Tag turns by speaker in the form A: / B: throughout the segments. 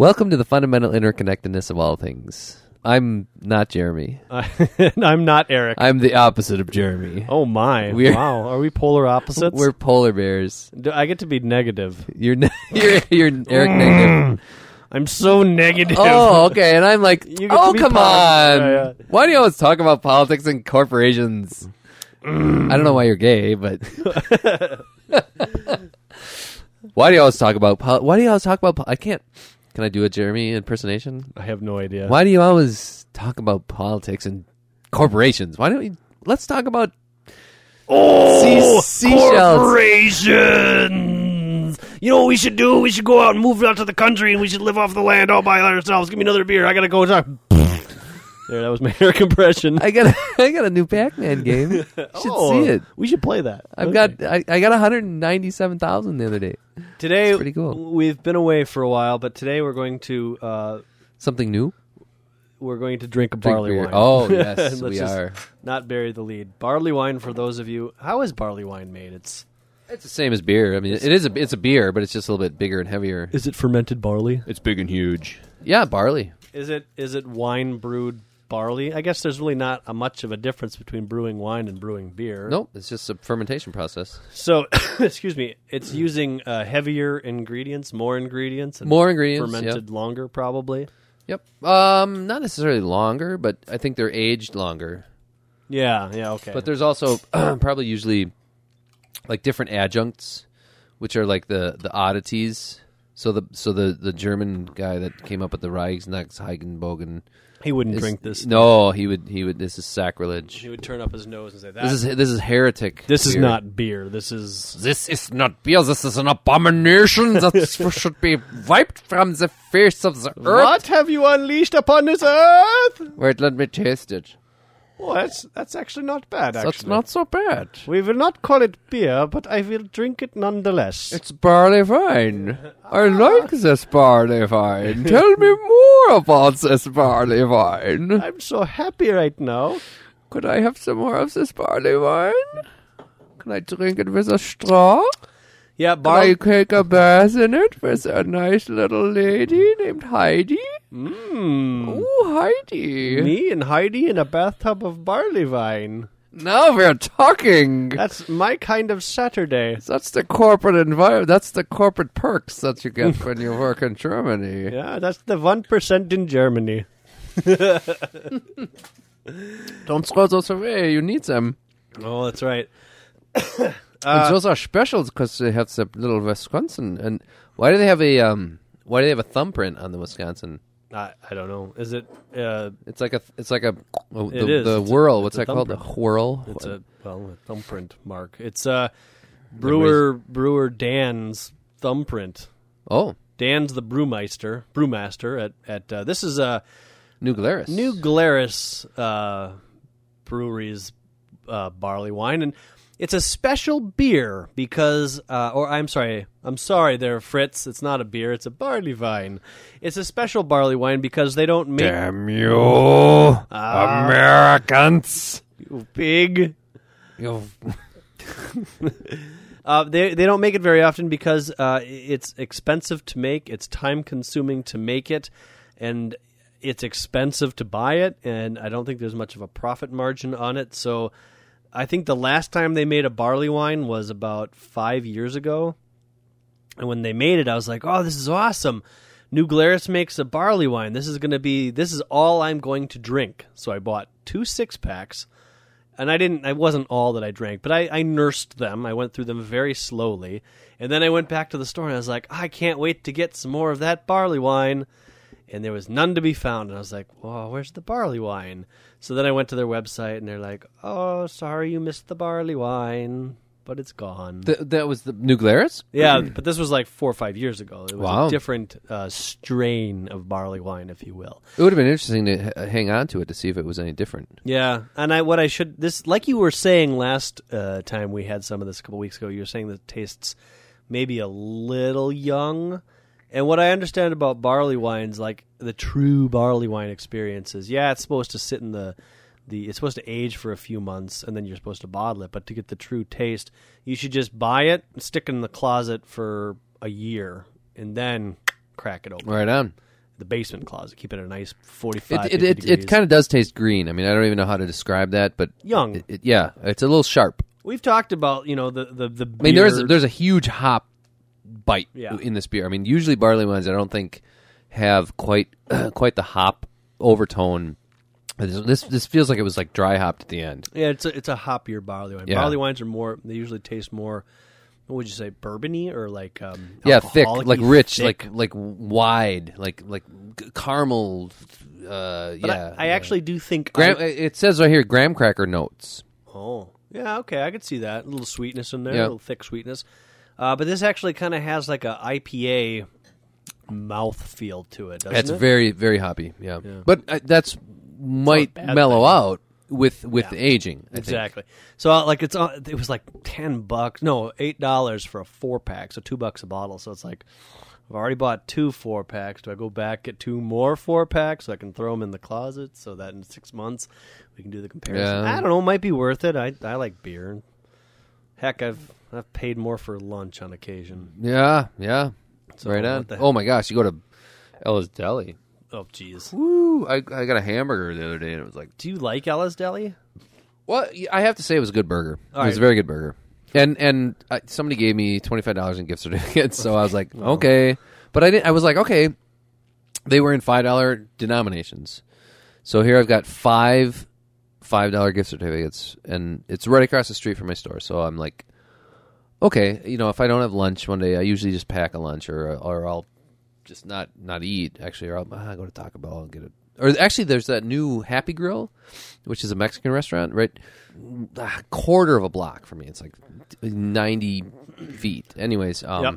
A: Welcome to the fundamental interconnectedness of all things. I'm not Jeremy.
B: and I'm not Eric.
A: I'm the opposite of Jeremy.
B: oh my!
A: We're-
B: wow, are we polar opposites?
A: We're polar bears.
B: Do I get to be negative.
A: You're ne- you're, you're Eric negative.
B: I'm so negative.
A: Oh, okay. And I'm like, oh, come
B: positive.
A: on.
B: Yeah, yeah.
A: Why do you always talk about politics and corporations? I don't know why you're gay, but why do you always talk about? Pol- why do you always talk about? Po- I can't. Can I do a Jeremy impersonation?
B: I have no idea.
A: Why do you always talk about politics and corporations? Why don't we? Let's talk about
B: Oh,
A: sea- seashells.
B: corporations! You know what we should do? We should go out and move out to the country, and we should live off the land all by ourselves. Give me another beer. I gotta go talk. There, that was my Eric compression.
A: I got a, I got a new Pac-Man game. You should
B: Oh,
A: see it.
B: We should play that.
A: I've
B: Okay.
A: got I, I got 197,000 the other day.
B: today.
A: it's pretty cool.
B: We've been away for a while, but today we're going to uh,
A: Something new?
B: we're going to drink a
A: Drink
B: barley
A: beer.
B: wine.
A: Oh, yes,
B: Let's
A: we
B: just
A: are.
B: Not bury the lead. Barley wine for those of you. How is barley wine made? It's
A: It's the same as beer. I mean, it is a it's a beer, but it's just a little bit bigger and heavier.
B: is it fermented barley?
C: It's big and huge.
A: Yeah, barley.
B: Is it is it wine brewed barley? I guess there's really not a much of a difference between brewing wine and brewing beer.
A: Nope, it's just a fermentation process.
B: So, excuse me, it's using uh, heavier ingredients, more ingredients, and
A: More ingredients.
B: fermented longer, probably.
A: Yep. Um, not necessarily longer, but I think they're aged longer.
B: Yeah, yeah, okay.
A: But there's also probably usually like different adjuncts, which are like the the oddities. So the so the the German guy that came up with the Reichsnachtsheigenbogen
B: he wouldn't
A: is-
B: drink this.
A: No, he would he would. This is sacrilege.
B: He would turn up his nose and say, "That
A: This is this is heretic.
B: this is
A: beer.
B: not beer. This is
A: This is not beer. This is an abomination that should be wiped from the face of the earth.
B: what have you unleashed upon this earth?"
A: Wait, let me taste it.
B: Well, that's that's actually not bad. Actually,
A: That's not so bad.
B: We will not call it beer, but I will drink it nonetheless.
A: It's barley wine. I ah. like this barley wine. Tell me more about this barley wine.
B: I'm so happy right now.
A: Could I have some more of this barley wine? Can I drink it with a straw?
B: Yeah,
A: Can I take a bath in it with a nice little lady named Heidi?
B: Mmm.
A: Ooh, Heidi.
B: Me and Heidi in a bathtub of barley wine.
A: Now we're talking.
B: That's my kind of Saturday.
A: That's the corporate environment. That's the corporate perks that you get when you work in Germany.
B: Yeah, that's the one percent in Germany.
A: Don't throw those away. You need them.
B: Oh, that's right.
A: and those are specials because they have the little Wisconsin. And why do they have a um? Why do they have a thumbprint on the Wisconsin?
B: I, I don't know. Is it? Uh,
A: It's like a. It's like a. oh,
B: It
A: the,
B: is.
A: the
B: It's a-
A: whirl. What's that called? The whirl.
B: it's a well, a thumbprint mark. It's uh, brewer brewer Dan's thumbprint.
A: oh
B: Dan's the brewmeister, brewmaster at at uh, this is a
A: New Glarus.
B: New Glarus uh, Brewery's uh, barley wine, and it's a special beer because, uh, or I'm sorry, I'm sorry, there, Fritz. It's not a beer; it's a barley wine. It's a special barley wine because they don't make
C: Damn you,
B: Ah.
C: Americans!
B: you big.
A: You-
B: Uh, they they don't make it very often because uh, it's expensive to make. It's time consuming to make it, and it's expensive to buy it. And I don't think there's much of a profit margin on it. So I think the last time they made a barley wine was about five years ago. And when they made it, I was like, "Oh, this is awesome! New Glarus makes a barley wine. This is going to be this is all I'm going to drink." So I bought two six packs and I didn't. I wasn't all that I drank, but I, I nursed them. I went through them very slowly, and then I went back to the store and I was like, I can't wait to get some more of that barley wine. And there was none to be found, and I was like, "Well, where's the barley wine?" So then I went to their website, and they're like, "Oh, sorry, you missed the barley wine, but it's gone."
A: Th- that was the New Glarus.
B: yeah, but this was like four or five years ago. It was
A: Wow.
B: a different uh, strain of barley wine, if you will.
A: It would have been interesting to h- hang on to it to see if it was any different.
B: Yeah, and I what I should this like you were saying last uh, time we had some of this a couple weeks ago. You were saying the tastes maybe a little young, and what I understand about barley wines, like the true barley wine experiences, yeah, it's supposed to sit in the the it's supposed to age for a few months and then you're supposed to bottle it. But to get the true taste, you should just buy it, stick it in the closet for a year, and then crack it open.
A: Right on.
B: the basement closet. Keep it a nice forty-five.
A: It it, it, it kind of does taste green. I mean, I don't even know how to describe that, but
B: Young.
A: It, yeah, it's a little sharp.
B: We've talked about you know the the the.
A: I mean, there's there's a huge hop bite
B: Yeah.
A: in this beer. I mean, usually barley wines I don't think have quite quite the hop overtone. This this- this feels like it was like dry hopped at the end.
B: yeah, it's a it's a hoppier barley wine.
A: Yeah.
B: Barley wines are more. They usually taste more. What would you say, bourbony or like um,
A: Yeah, thick, like rich,
B: thick?
A: like like wide, like like caramel. Uh,
B: But
A: yeah,
B: I, I
A: yeah.
B: actually do think.
A: Graham,
B: I-
A: it says right here graham cracker notes.
B: oh, yeah, okay, I could see that. A little sweetness in there,
A: Yeah.
B: a little thick sweetness. Uh, but this actually kind of has like a IPA mouth feel to it, doesn't
A: That's
B: it?
A: very very hoppy. Yeah,
B: Yeah.
A: but uh, that's might
B: bad
A: mellow
B: thing.
A: out with with
B: Yeah.
A: aging. I think.
B: Exactly. So uh, like it's on, it was like ten bucks, no eight dollars for a four pack, so two bucks a bottle. So it's like I've already bought two four packs. Do I go back get two more four packs so I can throw them in the closet so that in six months we can do the comparison?
A: Yeah.
B: I don't know. It might be worth it. I I like beer. Heck, I've I've paid more for lunch on occasion.
A: Yeah, yeah.
B: So
A: right on. Oh my gosh, you go to Ella's Deli.
B: Oh jeez.
A: Woo! I, I got a hamburger the other day, and it was like,
B: Do you like Ella's Deli?
A: well, I have to say it was a good burger.
B: All
A: it was
B: right.
A: a very good burger. And and I, somebody gave me twenty five dollars in gift certificates, so I was like, oh. okay. But I didn't. I was like, okay. They were in five dollar denominations, so here I've got five five dollar gift certificates, and it's right across the street from my store. So I'm like, okay, you know, if I don't have lunch one day, I usually just pack a lunch, or or I'll just not not eat actually, or I'll ah, go to Taco Bell and get it. Or actually, there's that new Happy Grill, which is a Mexican restaurant, right? A quarter of a block from me. It's like ninety feet. Anyways, um,
B: Yep.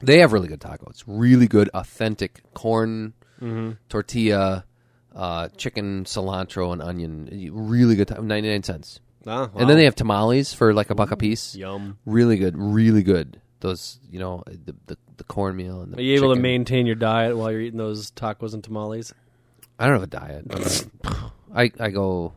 A: they have really good tacos. Really good, authentic corn tortilla, uh, chicken, cilantro, and onion. Really good. ta- Ninety nine cents.
B: Ah,
A: And then they have tamales for like a buck a piece.
B: yum.
A: Really good, really good. Those, you know, the the, the cornmeal and the
B: Are you able to
A: chicken.
B: maintain your diet while you're eating those tacos and tamales?
A: I don't have a diet. I I go.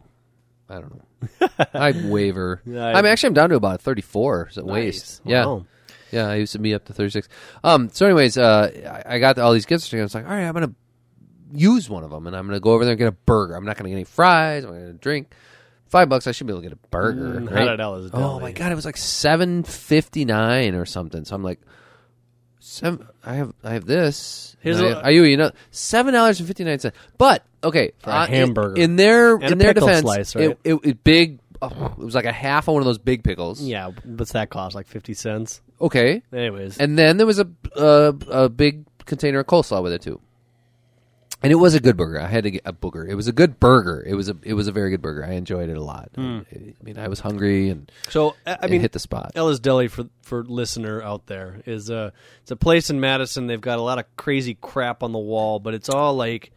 A: I don't know. I waver.
B: Yeah,
A: I'm actually I'm down to about 34 at waist.
B: Nice.
A: Yeah.
B: Wow.
A: Yeah, I used to be up to 36. Um. So, anyways, uh, I I got all these gifts. And I was like, all right, I'm gonna use one of them, and I'm gonna go over there and get a burger. I'm not gonna get any fries. I'm gonna drink. Five bucks, I should be able to get a burger.
B: Mm,
A: right?
B: how did Ella's
A: Oh my god, it was like seven fifty nine or something. So I'm like, seven. I have I have this.
B: Here's
A: And
B: a-
A: I, are you you know seven dollars and fifty nine cents. But okay,
B: For a
A: uh, in-
B: hamburger.
A: in, their
B: And
A: in
B: a
A: their
B: pickle
A: defense,
B: slice,
A: it, it, it big. oh, it was like a half of one of those big pickles.
B: Yeah, what's that cost? Like fifty cents.
A: Okay,
B: Anyways,
A: and then there was a uh, a big container of coleslaw with it too. And it was a good burger. I had to get a booger. It was a good burger. It was a it was a very good burger. I enjoyed it a lot. Hmm. I mean, I was hungry and
B: so I mean,
A: hit the spot.
B: Ella's Deli for for listener out there is a it's a place in Madison. They've got a lot of crazy crap on the wall, but it's all like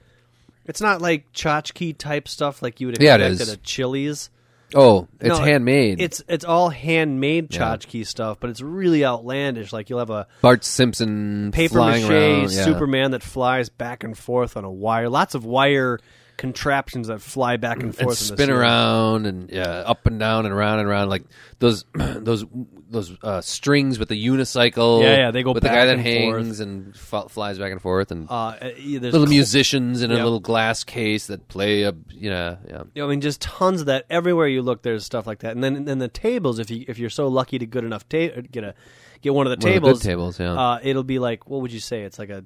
B: it's not like tchotchke type stuff like you would
A: Yeah,
B: expect
A: is.
B: at a Chili's.
A: Oh, it's
B: No,
A: handmade.
B: It's it's all handmade
A: Yeah.
B: stuff, but it's really outlandish. Like you'll have a
A: Bart Simpson
B: paper mache
A: around. yeah.
B: Superman that flies back and forth on a wire. Lots of wire contraptions that fly back and forth
A: and spin around and yeah, up and down and around and around like those those those uh, strings with the unicycle.
B: Yeah, yeah, they go
A: with the guy that
B: and
A: hangs and f- flies back and forth and
B: Uh, uh, yeah,
A: little
B: cl-
A: musicians in a little glass case that play a you know yeah.
B: I mean, just tons of that. Everywhere you look, there's stuff like that. And then, then the tables. If you if you're so lucky to good enough ta- get a get one of the
A: One of the
B: tables,
A: tables, yeah.
B: uh, it'll be like what would you say? It's like a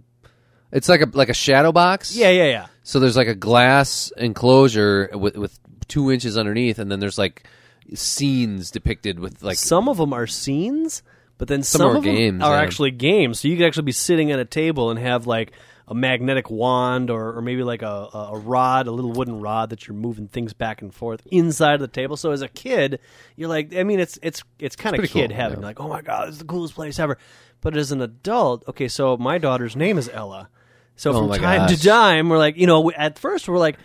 A: It's like a like a shadow box.
B: yeah, yeah, yeah.
A: So there's like a glass enclosure with with two inches underneath, and then there's like scenes depicted with like
B: some of them are scenes, but then some,
A: Some are
B: of them are
A: yeah.
B: actually games. So you could actually be sitting at a table and have like a magnetic wand or, or maybe like a, a, rod, a little wooden rod that you're moving things back and forth inside of the table. So as a kid, you're like, I mean, it's it's it's kind of kid
A: cool,
B: heaven.
A: yeah.
B: Like, oh my god, this is the coolest place ever. But as an adult, okay, so my daughter's name is Ella. So
A: Oh
B: from
A: my
B: time
A: gosh.
B: to time, we're like, you know, we- at first we're like,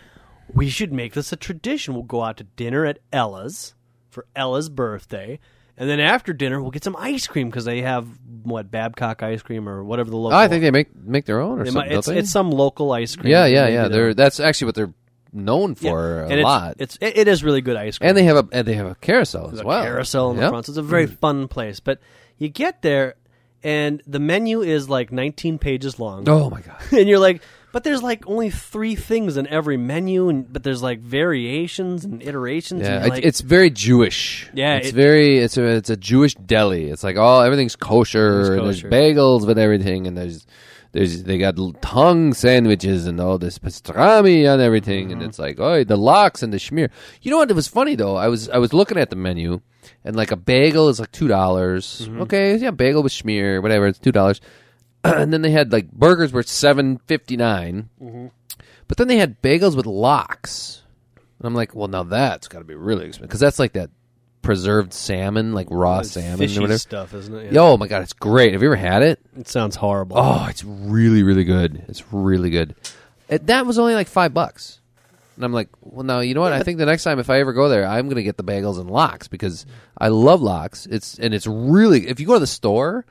B: we should make this a tradition. We'll go out to dinner at Ella's for Ella's birthday. And then after dinner, we'll get some ice cream because they have what Babcock ice cream or whatever the local.
A: Oh, I think they make make their own or
B: They
A: something.
B: might- it's,
A: don't they?
B: it's some local ice cream.
A: yeah, yeah, yeah. They're that's actually what they're known
B: yeah.
A: for
B: and
A: a
B: it's,
A: lot.
B: It's it, it is really good ice cream.
A: and they have a and they have a carousel
B: There's
A: as
B: a
A: well.
B: carousel in the
A: Yep.
B: front. So it's a very mm. fun place. But you get there, and the menu is like 19 pages long.
A: Oh my god!
B: and you're like, But there's like only three things in every menu, and but there's like variations and iterations.
A: Yeah,
B: and
A: it,
B: like,
A: it's very Jewish.
B: Yeah,
A: it's
B: it-
A: very it's a it's a Jewish deli. It's like all everything's kosher.
B: Everything's
A: and there's
B: kosher.
A: bagels with everything, and there's there's they got tongue sandwiches and all this pastrami on everything,
B: Mm-hmm.
A: and it's like oh the lox and the schmear. You know what? It was funny though. I was I was looking at the menu, and like a bagel is like two dollars.
B: Mm-hmm.
A: Okay, yeah, bagel with schmear, whatever. It's two dollars. and then they had like burgers were seven fifty
B: Mm-hmm.
A: but then they had bagels with lox. And I'm like, well, now that's got to be really expensive because that's like that preserved salmon, like raw
B: it's
A: salmon
B: fishy
A: or whatever.
B: stuff, isn't it?
A: Yo, oh my god, it's great. Have you ever had it?
B: it sounds horrible.
A: Oh, it's really, really good. It's really good. It, that was only like five bucks. And I'm like, well, now you know what? I think the next time if I ever go there, I'm gonna get the bagels and lox because I love lox. It's and it's really if you go to the store,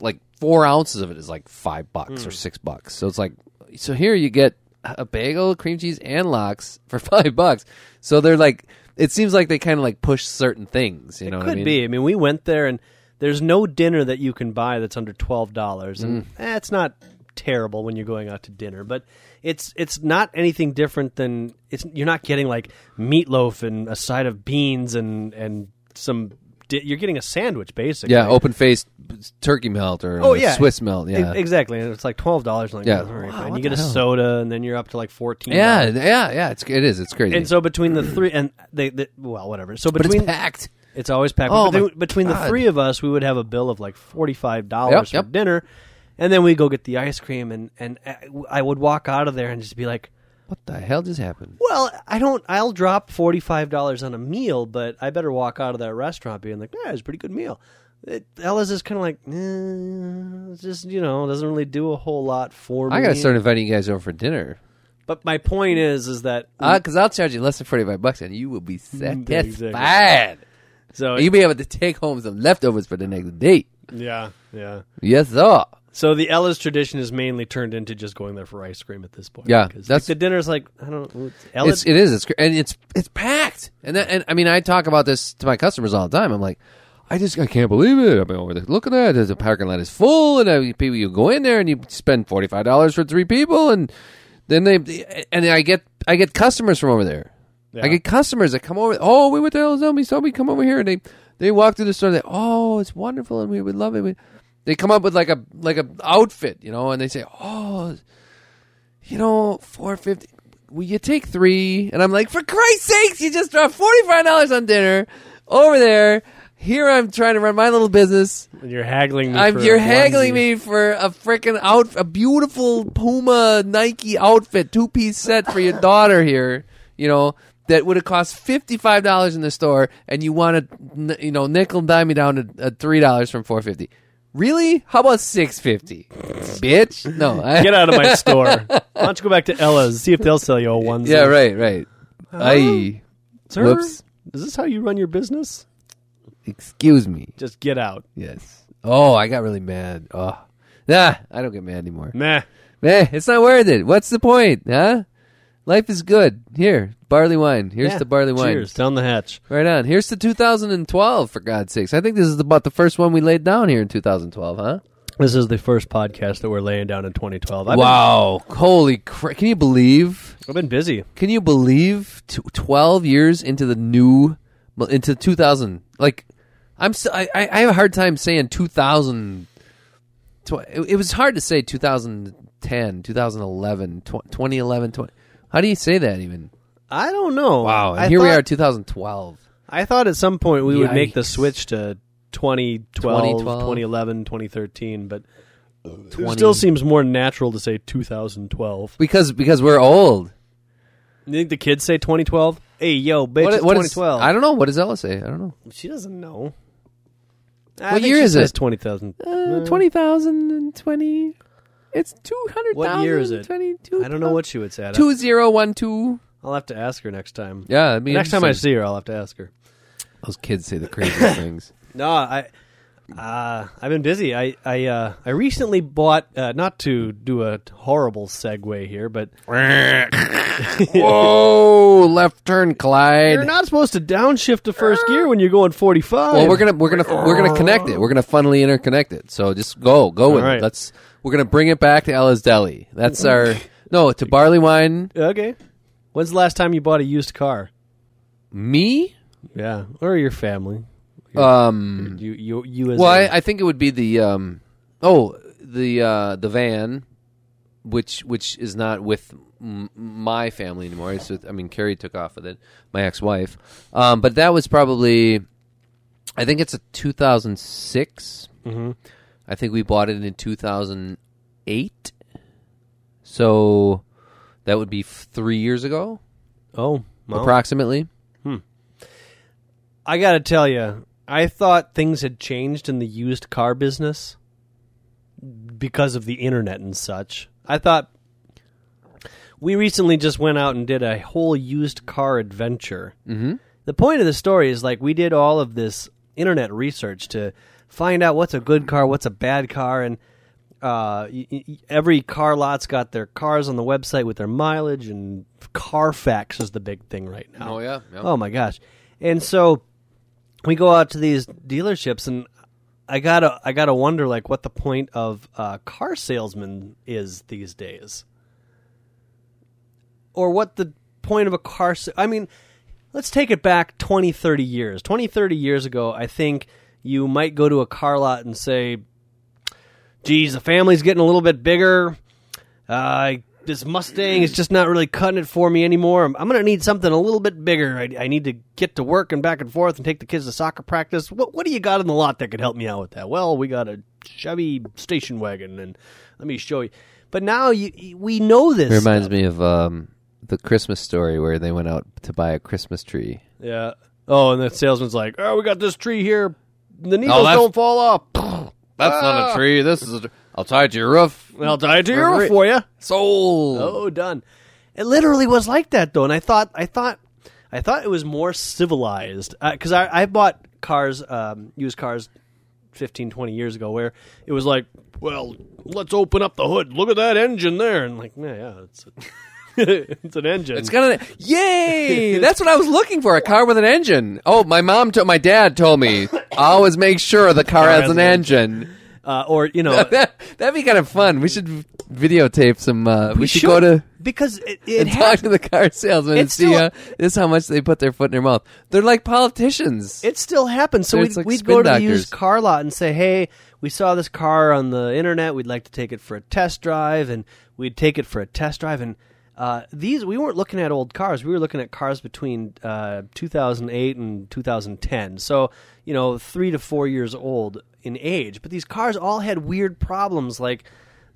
A: like four ounces of it is like five bucks or hmm. six bucks. So it's like, so here you get a bagel, cream cheese, and lox for five bucks. So they're like, it seems like they kind of like push certain things. You know,
B: Could
A: what I mean?
B: It could be. I mean, we went there, and there's no dinner that you can buy that's under twelve dollars, and
A: Mm.
B: eh, it's not terrible when you're going out to dinner, but it's it's not anything different than it's. You're not getting like meatloaf and a side of beans and and some. Di- you're getting a sandwich basically.
A: Yeah, open faced turkey melt or
B: Oh
A: uh,
B: yeah,
A: Swiss melt.
B: E-
A: Yeah,
B: exactly, and it's like twelve dollars. Like,
A: Yeah.
B: all right,
A: Wow,
B: fine.
A: what
B: you get a
A: hell?
B: soda, and then you're up to like fourteen.
A: yeah, yeah, yeah. It's it is. It's crazy.
B: And so between the three, and they, they well, whatever. So
A: but
B: between
A: it's packed.
B: It's always packed.
A: Oh,
B: between- between the three of us, we would have a bill of like forty five dollars
A: Yep,
B: for
A: yep.
B: dinner, and then we go get the ice cream, and and I would walk out of there and just be like,
A: What the hell just happened?
B: "Well, I don't. I'll drop forty five dollars on a meal, but I better walk out of that restaurant being like, yeah, it's a pretty good meal." It, Ella's is kind of like, eh, just you know, doesn't really do a whole lot for me.
A: I gotta start inviting you guys over for dinner.
B: But my point is, is that
A: Because I'll charge you less than forty five bucks, and you will be
B: Mm, yeah, exactly.
A: satisfied.
B: so
A: You'll be able to take home some leftovers for the next date.
B: yeah, yeah.
A: Yes, sir.
B: So the Ella's tradition is mainly turned into just going there for ice cream at this point.
A: Yeah,
B: because
A: that's-
B: the dinner's like I don't. know. Ella,
A: It's it is. It's and it's it's packed. And that, and I mean, I talk about this to my customers all the time. I'm like, I just I can't believe it. I mean, over there, look at that. The parking lot is full, and uh, people you go in there and you spend forty five dollars for three people, and then they and I get I get customers from over there. I get customers that come over. Oh, we went to Arizona. So we saw me come over here, and they they walk through the store. and They oh, it's wonderful, and we would love it. We, they come up with like a like a outfit, you know, and they say, oh, you know, four fifty. Will you take three? And I'm like, for Christ's sakes, you just dropped forty five dollars on dinner over there. Here I'm trying to run my little business.
B: and you're haggling me.
A: I'm
B: for
A: you're
B: a
A: haggling me for a freaking out a beautiful Puma Nike outfit, two piece set for your daughter here. You know that would have cost fifty five dollars in the store, and you want to you know nickel and dime me down to uh, three dollars from four fifty. Really? How about six fifty, bitch? No, I,
B: Get out of my store. Why don't you go back to Ella's see if they'll sell you a onesie?
A: Yeah, right, right. I
B: Sir,
A: Whoops.
B: is this how you run your business?
A: excuse me.
B: Just get out.
A: Yes. Oh, I got really mad. Oh, nah, I don't get mad anymore.
B: Meh.
A: Eh, it's not worth it. What's the point, huh? Life is good. Here, barley wine. Here's
B: Yeah.
A: the barley wine.
B: Cheers. Down the hatch.
A: Right on. Here's the 2012, for God's sakes. I think this is about the first one we laid down here in 2012, huh?
B: This is the first podcast that we're laying down in 2012. I've
A: wow. Holy crap. Can you believe?
B: I've been busy.
A: Can you believe t- 12 years into the new, into 2000? Like, I'm st- I, I have a hard time saying 2000. Tw- it, it was hard to say 2010, 2011, tw- 2011, 20. How do you say that even?
B: I don't know.
A: Wow. And
B: I
A: here we
B: thought-
A: are, 2012.
B: I thought at some point we would make the
A: Yikes.
B: switch to 2012,
A: 2012.
B: 2011, 2013, but it
A: 20.
B: still seems more natural to say 2012.
A: Because because we're old.
B: You think the kids say 2012? Hey, yo, bitch,
A: What-
B: it's
A: what is-
B: 2012.
A: I don't know. What does Ella say? I don't know.
B: She doesn't know.
A: What year is it?
B: 20,000.
A: Uh, 20,020. It's 200,000.
B: What year is it?
A: 22,
B: I don't know what she would say. I'd-
A: 2012.
B: I'll have to ask her next time.
A: Yeah, I mean,
B: next time I see her, I'll have to ask her.
A: those kids say the craziest things.
B: No, I uh, I've been busy. I I uh, I recently bought uh, not to do a horrible segue here, but
A: Whoa, left turn, Clyde.
B: you're not supposed to downshift to first gear when you're going 45.
A: well, we're gonna we're gonna we're gonna connect it. We're gonna funnily interconnect it. So just go go with
B: right.
A: it. Let's we're gonna bring it back to Ella's Deli. That's our No, to barley wine.
B: Okay. When's the last time you bought a used car?
A: Me?
B: Yeah, or your family.
A: Um.
B: You you you as
A: Well,
B: a-
A: I, I think it would be the um. Oh, the uh the van, which which is not with m- my family anymore. It's with, I mean, Carrie took off with it. My ex-wife. Um, but that was probably. I think it's a 2006.
B: Mhm.
A: I think we bought it in 2008. So that would be f- three years ago,
B: oh well,
A: approximately.
B: I got to tell you, I thought things had changed in the used car business because of the internet and such. I thought we recently just went out and did a whole used car adventure.
A: Mm-hmm.
B: The point of the story is like we did all of this internet research to find out what's a good car, what's a bad car, and uh, y- y- every car lot's got their cars on the website with their mileage, and Carfax is the big thing right now.
A: Oh yeah. yeah.
B: Oh my gosh! And so we go out to these dealerships, and I gotta I gotta wonder like what the point of uh, car salesman is these days, or what the point of a car. I mean, let's take it back 20, 30 years. 20, 30 years ago, I think you might go to a car lot and say, "Geez, the family's getting a little bit bigger." Uh, this Mustang is just not really cutting it for me anymore. I'm, I'm going to need something a little bit bigger. I, I need to get to work and back and forth and take the kids to soccer practice. What, what do you got in the lot that could help me out with that? Well, we got a Chevy station wagon, and let me show you. But now you, you- we know this.
A: It reminds
B: stuff.
A: me of um, the Christmas story where they went out to buy a Christmas tree.
B: Yeah. Oh, and the salesman's like, "Oh, we got this tree here. The needles
A: Oh,
B: don't fall off.
A: That's not a tree. This is. A, I'll tie it to your roof.
B: I'll tie it to your roof for you."
A: Sold.
B: Oh, done. It literally was like that though, and I thought, I thought, I thought it was more civilized because I, I bought cars, um, used cars, 15, 20 years ago, where it was like, well, let's open up the hood. Look at that engine there, and like, yeah, yeah, it's a, it's an engine.
A: It's got an yay! That's what I was looking for—a car with an engine. Oh, my mom, to, my dad told me always make sure the car, has, an engine.
B: Uh, or you know,
A: that, that'd be kind of fun. We should videotape some. Uh, we, should,
B: should,
A: go to
B: because it, it
A: talk to the car salesman and see
B: still-
A: uh, this is how much they put their foot in their mouth. They're like politicians.
B: It still happens. So
A: They're
B: we'd,
A: like
B: we'd go to the used car lot and say, "Hey, we saw this car on the internet. We'd like to take it for a test drive." And we'd take it for a test drive. And uh, these we weren't looking at old cars. We were looking at cars between uh, 2008 and 2010. So you know, three to four years old in age. But these cars all had weird problems, like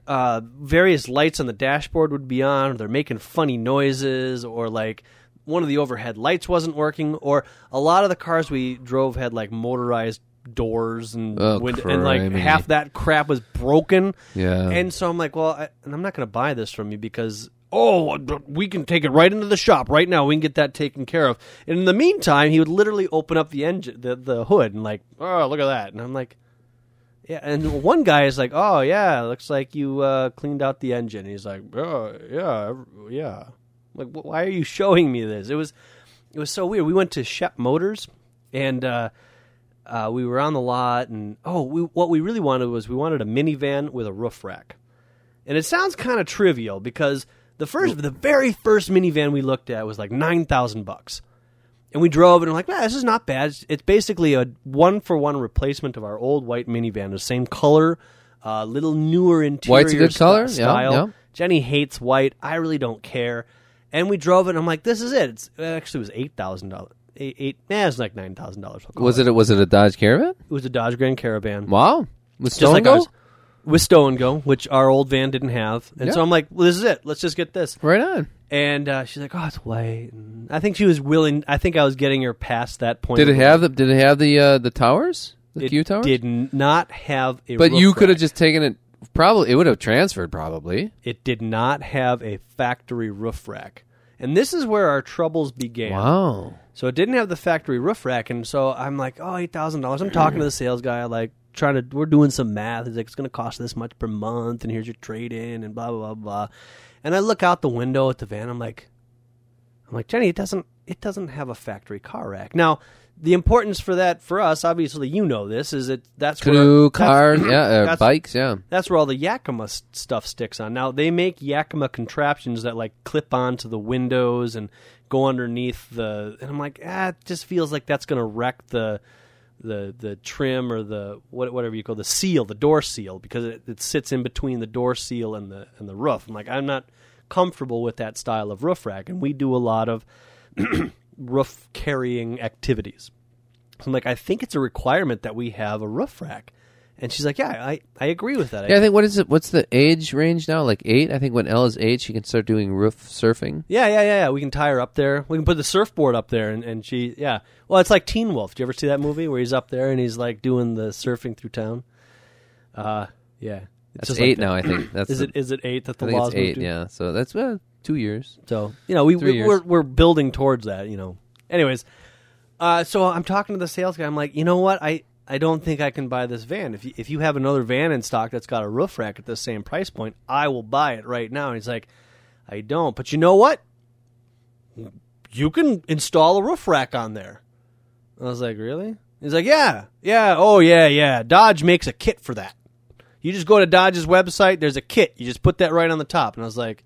B: uh, various lights on the dashboard would be on, or they're making funny noises, or like one of the overhead lights wasn't working, or a lot of the cars we drove had like motorized doors and
A: Oh,
B: wind- and like half that crap was broken.
A: Yeah.
B: And so I'm like, well, I, and I'm not going to buy this from you because oh, we can take it right into the shop right now. We can get that taken care of. And in the meantime, he would literally open up the engine, the the hood, and like, oh, look at that. And I'm like. Yeah, and one guy is like, "Oh yeah, looks like you uh, cleaned out the engine." He's like, "Oh yeah, yeah." Like, why are you showing me this? It was, it was so weird. We went to Shep Motors, and uh, uh, we were on the lot, and oh, we, what we really wanted was we wanted a minivan with a roof rack, and it sounds kind of trivial because the first, the very first minivan we looked at was like nine thousand bucks. And we drove it and we're like, man, this is not bad. It's, it's basically a one for one replacement of our old white minivan, the same color, uh, little newer interior.
A: White's a good
B: st-
A: color,
B: style.
A: yeah.
B: Jenny hates white. I really don't care. And we drove it. and I'm like, this is it. It's, it actually was eight thousand dollars. Eight, eight, nah, it was like nine thousand dollars.
A: was it? A, was it a Dodge Caravan?
B: It was a Dodge Grand Caravan,
A: Wow. With
B: just like
A: Stone
B: ours, with stow and go, which our old van didn't have. And so
A: Yeah.
B: I'm like, well, this is it. Let's just get this.
A: Right on.
B: And uh, she's like, "Oh, it's white." And I think she was willing. I think I was getting her past that point.
A: Did it have the? Did it have the uh, the towers? The
B: It
A: Q towers?
B: did not have a.
A: But
B: roof
A: you could have
B: rack.
A: just taken it. Probably it would have transferred. Probably.
B: It did not have a factory roof rack, and this is where our troubles began.
A: Wow.
B: So it didn't have the factory roof rack, and so I'm like, "Oh, eight thousand dollars." I'm talking to the sales guy, like trying to. We're doing some math. He's like, "It's going to cost this much per month, and here's your trade in, and blah blah blah blah." And I look out the window at the van. I'm like, I'm like, Jenny, it doesn't it doesn't have a factory car rack. Now, the importance for that for us, obviously, you know this is it. That's where
A: Canoe,
B: that's-
A: yeah, uh,
B: that's-
A: bikes, yeah.
B: That's where all the Yakima stuff sticks on. Now they make Yakima contraptions that like clip onto the windows and go underneath the. And I'm like, ah, it just feels like that's going to wreck the the the trim or the what, whatever you call the seal, the door seal, because it, it sits in between the door seal and the and the roof. I'm like, I'm not comfortable with that style of roof rack, and we do a lot of roof carrying activities. So I'm like, I think it's a requirement that we have a roof rack. And she's like, Yeah, I, I agree with that.
A: Yeah, I think what is it? What's the age range now? Like eight. I think when Elle is eight, she can start doing roof surfing.
B: Yeah, yeah, yeah, yeah. We can tie her up there. We can put the surfboard up there, and, and she, yeah. Well, it's like Teen Wolf. Do you ever see that movie where he's up there and he's like doing the surfing through town? Uh, yeah. It's
A: That's
B: just like
A: eight
B: that.
A: now. I think that's
B: Is
A: the-
B: it is it eight that
A: I
B: the
A: think
B: laws
A: it's eight.
B: to?
A: Yeah, so that's uh, two years.
B: So you know, we, we we're we're building towards that. You know. Anyways, uh, so I'm talking to the sales guy. I'm like, you know what? I I don't think I can buy this van. If you, if you have another van in stock that's got a roof rack at the same price point, I will buy it right now. And he's like, I don't. But you know what? You can install a roof rack on there. I was like, really? He's like, yeah, yeah, oh yeah, yeah. Dodge makes a kit for that. You just go to Dodge's website. There's a kit. You just put that right on the top. And I was like,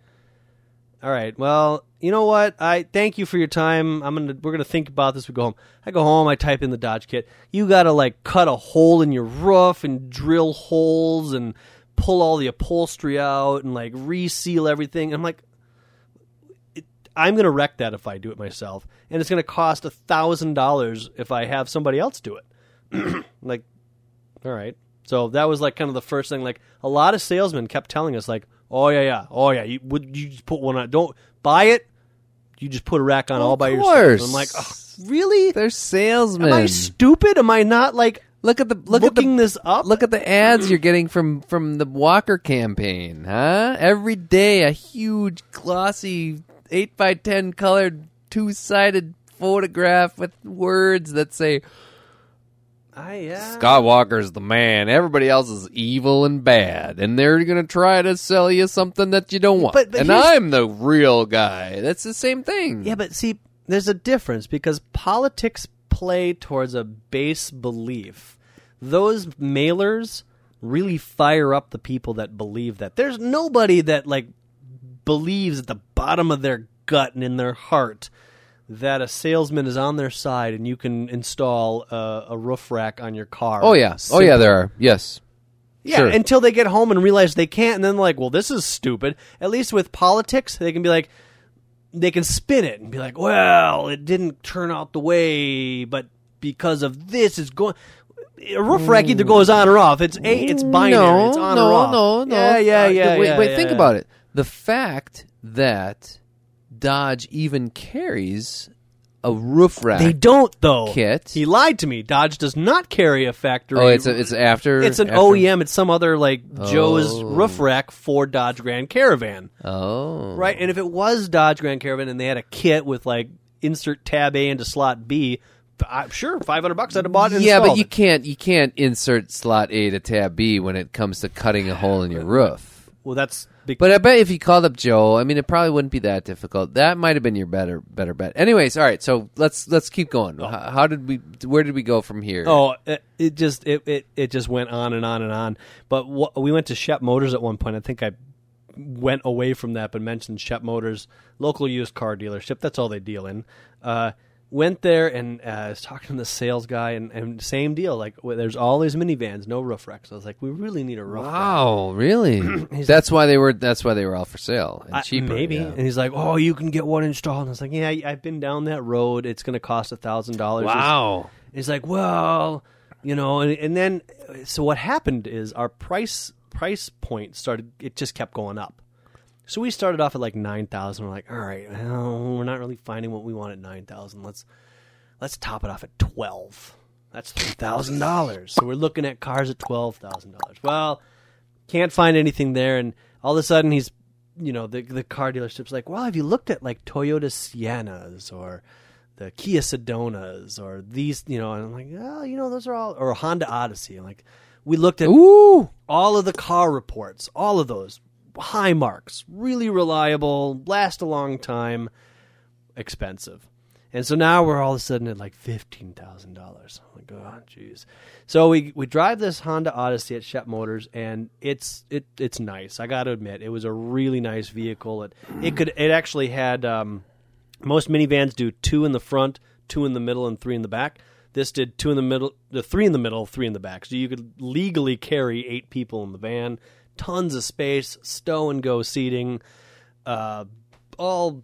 B: all right. Well, you know what? I thank you for your time. I'm gonna we're gonna think about this. We go home. I go home. I type in the Dodge kit. You gotta like cut a hole in your roof and drill holes and pull all the upholstery out and like reseal everything. I'm like, it, I'm gonna wreck that if I do it myself, and it's gonna cost a thousand dollars if I have somebody else do it. like, all right. So that was like kind of the first thing. Like a lot of salesmen kept telling us, like, "Oh yeah, yeah, oh yeah, you would you just put one on? Don't buy it. You just put a rack on all by
A: course.
B: yourself." I'm like, oh, really?
A: They're salesmen.
B: Am I stupid? Am I not like
A: look at the look at
B: looking
A: the
B: this up?
A: look at the ads you're getting from from the Walker campaign, huh? Every day, a huge glossy eight by ten colored two sided photograph with words that say
B: I yeah.
A: Scott Walker's the man. Everybody else is evil and bad, and they're gonna try to sell you something that you don't want.
B: But- but
A: and I'm the real guy. That's the same thing.
B: Yeah, but see, there's a difference because politics play towards a base belief. Those mailers really fire up the people that believe that. There's nobody that like believes at the bottom of their gut and in their heart that a salesman is on their side and you can install a, a roof rack on your car.
A: Oh yeah. Oh yeah. There are. Yes.
B: Yeah,
A: Sure.
B: until they get home and realize they can't, and then like, well, this is stupid. At least with politics, they can be like, they can spin it and be like, well, it didn't turn out the way, but because of this, it's going. A roof rack either goes on or off. It's a, it's binary.
A: No,
B: it's on
A: no,
B: or off.
A: no, no. no.
B: Yeah, yeah,
A: Uh,
B: yeah.
A: Wait,
B: yeah,
A: wait
B: yeah,
A: think
B: yeah.
A: about it. The fact that Dodge even carries a roof rack.
B: They don't though.
A: Kit.
B: He lied to me. Dodge does not carry a factory.
A: oh, it's a, it's after.
B: It's an
A: after-
B: OEM. It's some other like Joe's
A: Oh.
B: roof rack for Dodge Grand Caravan.
A: Oh,
B: Right, and if it was Dodge Grand Caravan and they had a kit with like insert tab A into slot B, I'm sure five hundred bucks I'd have bought it.
A: Yeah, but you can't you can't insert slot A to tab B when it comes to cutting a hole in your roof.
B: Well, that's big.
A: But I bet if you called up Joe, I mean, it probably wouldn't be that difficult. That might have been your better better bet. Anyways, all right. So let's let's keep going. How, how did we? Where did we go from here?
B: oh, it, it just it, it it just went on and on and on. But wh- we went to Shep Motors at one point. I think I went away from that, but mentioned Shep Motors, local used car dealership. That's all they deal in. Uh, went there and uh, I was talking to the sales guy, and, and same deal. Like, w- there's all these minivans, no roof racks. I was like, we really need a roof rack.
A: Wow, really? that's why they were. That's why they were all for sale and
B: I-
A: cheaper.
B: maybe.
A: yeah.
B: And he's like, "Oh, you can get one installed." And I was like, "Yeah, I've been down that road. It's going to cost a thousand dollars."
A: Wow.
B: He's like, "Well, you know," and, and then so what happened is our price price point started. It just kept going up. So we started off at like nine thousand. We're like, "All right, well, we're not really finding what we want at nine thousand. Let's let's top it off at twelve. That's three thousand dollars. So we're looking at cars at twelve thousand dollars. Well, can't find anything there, and all of a sudden he's, you know, the the car dealership's like, well, have you looked at like Toyota Siennas or the Kia Sedonas or these, you know? And I'm like, oh, you know, those are all or Honda Odyssey. And like, we looked at
A: Ooh.
B: all of the car reports, all of those high marks, really reliable, last a long time, expensive. And so now we're all of a sudden at like fifteen thousand dollars. Like, oh jeez. So we we drive this Honda Odyssey at Shep Motors, and it's it it's nice. I got to admit, it was a really nice vehicle. It it could it actually had um, most minivans do two in the front, two in the middle, and three in the back. This did two in the middle, the three in the middle, three in the back. So you could legally carry eight people in the van. Tons of space, stow and go seating, uh, all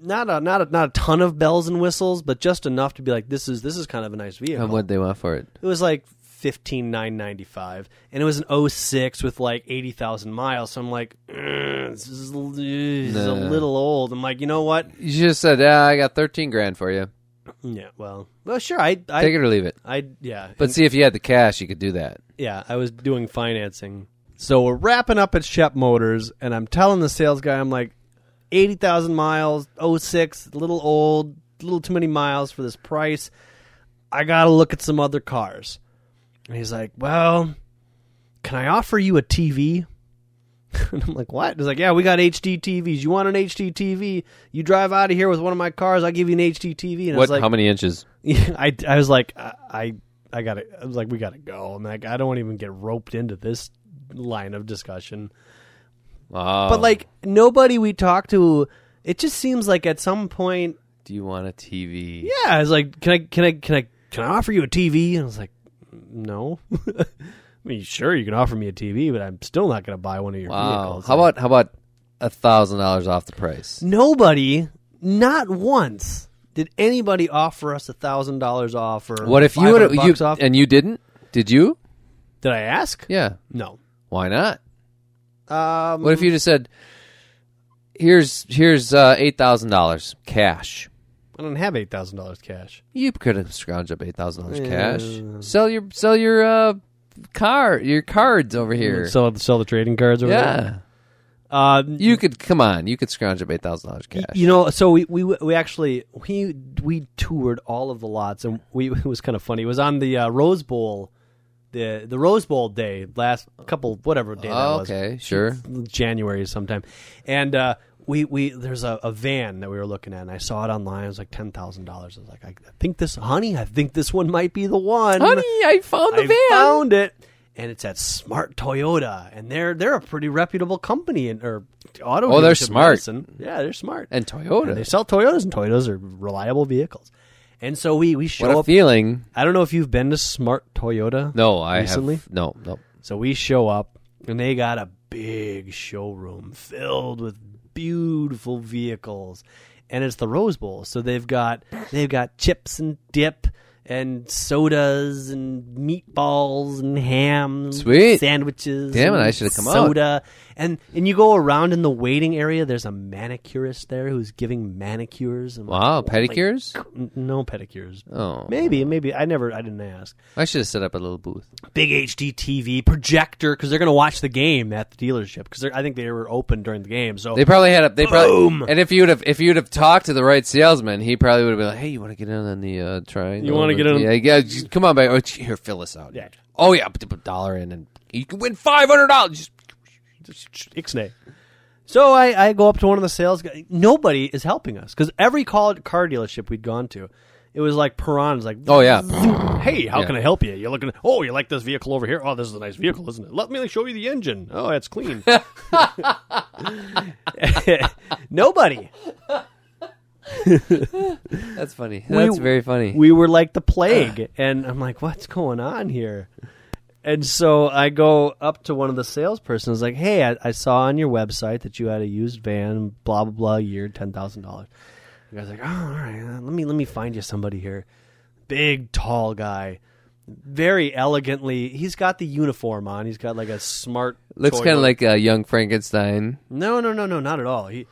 B: not a not a not a ton of bells and whistles, but just enough to be like this is this is kind of a nice vehicle.
A: And what they want for it?
B: It was like fifteen nine ninety five, and it was an 06 with like eighty thousand miles. So I'm like, "Mm, this is, this is a little old. I'm like, you know what?
A: You just said, "Yeah, I got thirteen grand for you.
B: Yeah, well, well, sure. I, I,
A: Take it or leave it."
B: I, yeah,
A: But
B: And-
A: see, if you had the cash, you could do that.
B: yeah, I was doing financing. So we're wrapping up at Shep Motors, and I'm telling the sales guy, I'm like, eighty thousand miles, 06, a little old, a little too many miles for this price. I got to look at some other cars. And he's like, well, can I offer you a TV? and I'm like, what? He's like, yeah, we got HD TVs. You want an HD TV? You drive out of here with one of my cars, I'll give you an HD TV. And I
A: What?
B: was like,
A: how many inches?
B: I, I was like, I, I, I gotta, I was like, we gotta go. I'm like, I don't want to even get roped into this line of discussion.
A: Oh.
B: But like, nobody we talk to, it just seems like at some point,
A: do you want a TV?
B: yeah, I was like, can I, can I, can I, can I offer you a TV? And I was like, no. I mean, sure, you can offer me a TV, but I'm still not gonna buy one of your
A: Wow.
B: vehicles.
A: How about how about a thousand dollars off the price?
B: nobody? Not once did anybody offer us a thousand dollars off or
A: What if you would
B: 500
A: you
B: off?
A: and you didn't? Did you?
B: Did I ask?
A: Yeah.
B: No.
A: Why not?
B: Um,
A: What if you just said, "Here's here's uh, eight thousand dollars cash."
B: I don't have eight thousand dollars cash.
A: You could have scrounged up eight thousand dollars cash. Sell your sell your uh, car your cards over here.
B: Sell sell the trading cards over
A: yeah,
B: there. Uh,
A: you could come on. You could scrounge up eight thousand dollars cash.
B: you know, so we, we we actually we we toured all of the lots, and we it was kind of funny. It was on the uh, Rose Bowl, the the Rose Bowl day last couple whatever day that was.
A: okay, sure.
B: January sometime, and uh, we we there's a, a van that we were looking at, and I saw it online. It was like ten thousand dollars. I was like, I think this, honey, I think this one might be the one.
A: Honey, I found the van.
B: I
A: van.
B: found it, and it's at Smart Toyota, and they're they're a pretty reputable company in or auto.
A: Oh, they're
B: dealership in
A: smart.
B: Madison. Yeah, they're smart.
A: and Toyota.
B: And they sell Toyotas, and Toyotas are reliable vehicles. And so we we show
A: what a
B: up.
A: feeling!
B: I don't know if you've been to Smart Toyota.
A: No, I
B: Recently?
A: have no, no.
B: So we show up, and they got a big showroom filled with beautiful vehicles, and it's the Rose Bowl. So they've got they've got chips and dip and sodas and meatballs and ham,
A: Sweet.
B: sandwiches.
A: Damn it, I should've come out.
B: soda. And and you go around in the waiting area. There's a manicurist there who's giving manicures. And
A: Wow,
B: like,
A: pedicures?
B: N- No pedicures.
A: Oh,
B: Maybe, maybe I never, I didn't ask
A: I should have set up a little booth.
B: big HD TV projector because they're going to watch the game at the dealership because I think they were open during the game. So
A: They probably had a. They probably.
B: Boom.
A: And if you'd have, if you'd have talked to the right salesman, he probably would have been like, "Hey, you want to get in on the uh, triangle?
B: You wanna get in-
A: Yeah, yeah. just Come on, baby. Oh, here, fill us out.
B: Yeah.
A: Oh yeah, put a dollar in, and you can win five hundred dollars.
B: Ixnay. So I, I go up to one of the sales guys. Nobody is helping us because every call, car dealership we'd gone to, it was like piranhas. Like,
A: Oh yeah.
B: hey, how
A: Yeah.
B: can I help you? You're looking. Oh, you like this vehicle over here? Oh, this is a nice vehicle, isn't it? Let me show you the engine. Oh, it's clean. Nobody.
A: That's funny. That's very funny.
B: We were like the plague, ah. and I'm like, what's going on here? And so I go up to one of the salespersons, like, hey, I, I saw on your website that you had a used van, blah blah blah, year ten thousand dollars. The guy's like, oh, all right, uh, let me let me find you somebody here. Big, tall guy, very elegantly. He's got the uniform on. He's got like a smart.
A: Looks kind of like a young Frankenstein.
B: no, no, no, no, not at all. He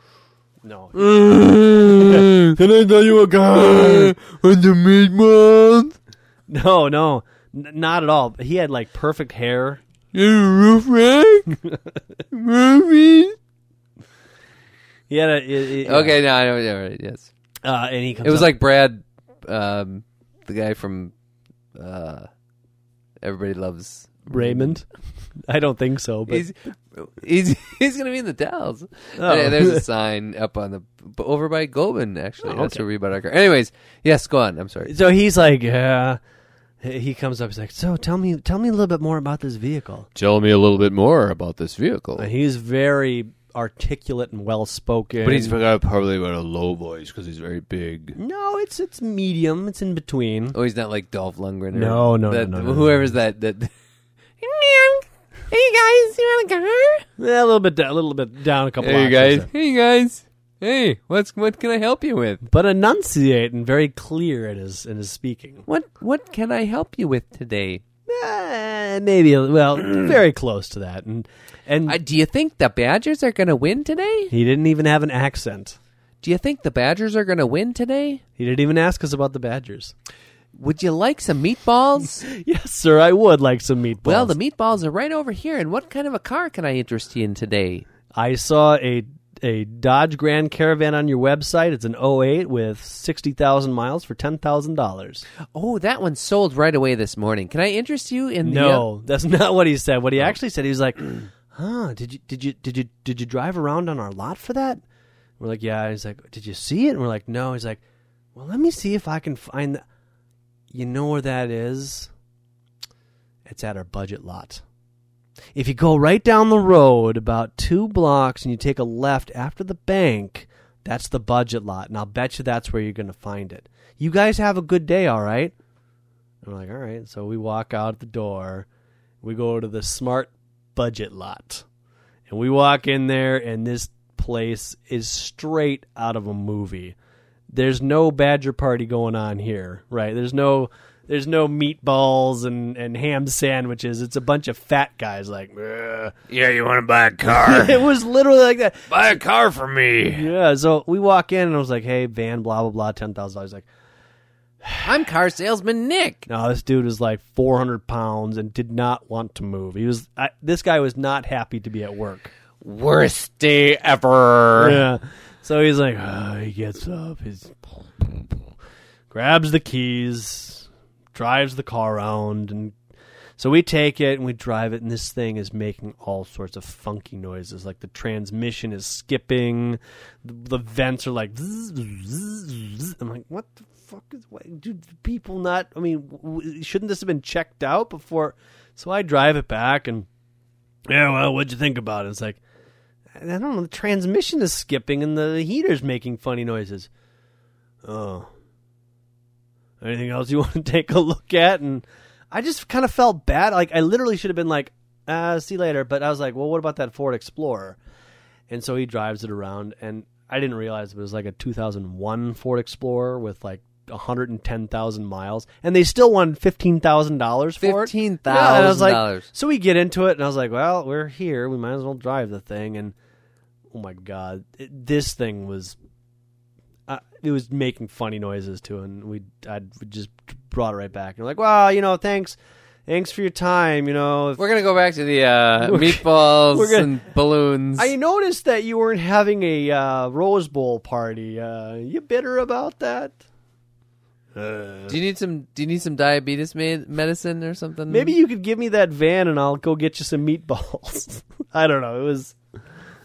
B: no.
A: Can I tell you a guy on the mid month?
B: No, no, n- not at all. He had like perfect hair.
A: You roof rack? Murphy?
B: He had a i- i-
A: Okay, no, I know. Yeah, right, yes.
B: uh, and he comes
A: It was
B: up-
A: like Brad, um, the guy from uh, Everybody Loves.
B: Raymond. I don't think so, but
A: He's, He's he's gonna be in the Dells.
B: Oh.
A: Yeah, there's a sign up on the b- over by Goban. Actually,
B: Oh,
A: that's
B: okay.
A: where we bought our car. Anyways, yes, go on. I'm sorry.
B: So he's like, yeah. He comes up. He's like, so tell me, tell me a little bit more about this vehicle.
C: Tell me a little bit more about this vehicle.
B: And he's very articulate and well spoken.
C: But he's got probably about a low voice because he's very big.
B: no, it's it's medium. It's in between.
A: Oh, he's not like Dolph Lundgren. Or
B: No, no, no,
A: that,
B: no, no, no.
A: Whoever's that that. hey guys, you want a car?
B: Yeah, a little bit, down, a little bit down a couple.
A: Hey
B: octaves
A: guys,
B: there.
A: hey guys, hey, what's what can I help you with?
B: but enunciate and very clear in his in his speaking.
A: What what can I help you with today?
B: Eh, maybe a- well, very close to that. And and
A: Uh, do you think the Badgers are going to win today?
B: he didn't even have an accent.
A: Do you think the Badgers are going to win today?
B: He didn't even ask us about the Badgers.
A: Would you like some meatballs?
B: yes, sir. I would like some meatballs.
A: well, the meatballs are right over here. And what kind of a car can I interest you in today?
B: I saw a a Dodge Grand Caravan on your website. It's an 08 with 60,000 miles for $10,000.
A: Oh, that one sold right away this morning. Can I interest you in the uh,
B: No, that's not what he said. What he oh. actually said, he was like, "Huh? Did you did you did you did you drive around on our lot for that?" We're like, "Yeah." He's like, "Did you see it?" And we're like, "No." He's like, "Well, let me see if I can find. The... You know where that is? It's at our budget lot. If you go right down the road about two blocks and you take a left after the bank, that's the budget lot, and I'll bet you that's where you're going to find it. You guys have a good day, all right?" We're like, all right. So we walk out the door. We go to the smart budget lot. And we walk in there, and this place is straight out of a movie. There's no Badger party going on here, right? There's no. There's no meatballs and, and ham sandwiches. It's a bunch of fat guys like, "Ugh."
C: Yeah, you want to buy a car?
B: it was literally like that.
C: buy a car for me.
B: Yeah. So we walk in and I was like, hey, van, blah, blah, blah, $10,000. Like,
A: I'm car salesman Nick.
B: No, this dude was like 400 pounds and did not want to move. He was I, this guy was not happy to be at work.
C: Worst day ever.
B: Yeah. So he's like, oh, he gets up, he's grabs the keys, drives the car around, and so we take it and we drive it, and this thing is making all sorts of funky noises. Like the transmission is skipping, the, the vents are like. zzz, zzz, zzz. I'm like, what the fuck is? What, do people not? I mean, w- shouldn't this have been checked out before? So I drive it back, and yeah, well, what'd you think about it? It's like. I don't know. The transmission is skipping and the heater's making funny noises. Oh. Anything else you want to take a look at? And I just kind of felt bad. Like I literally should have been like, uh, "See you later." But I was like, "Well, what about that Ford Explorer?" And so he drives it around, and I didn't realize it was like a 2001 Ford Explorer with like 110,000 miles, and they still won fifteen thousand dollars for it.
A: $15,000.
B: Yeah, and like, so we get into it, and I was like, well, we're here. We might as well drive the thing. And oh my god, it, this thing was. Uh, it was making funny noises too, and we I just brought it right back. And we're like, well, you know, thanks, thanks for your time. You know, if,
A: We're gonna go back to the uh,
B: We're-
A: meatballs
B: we're gonna-
A: and balloons.
B: I noticed that you weren't having a uh, Rose Bowl party. Uh, you bitter about that? Uh,
A: do you need some? Do you need some diabetes med- medicine or something?
B: maybe you could give me that van, and I'll go get you some meatballs. I don't know. It was,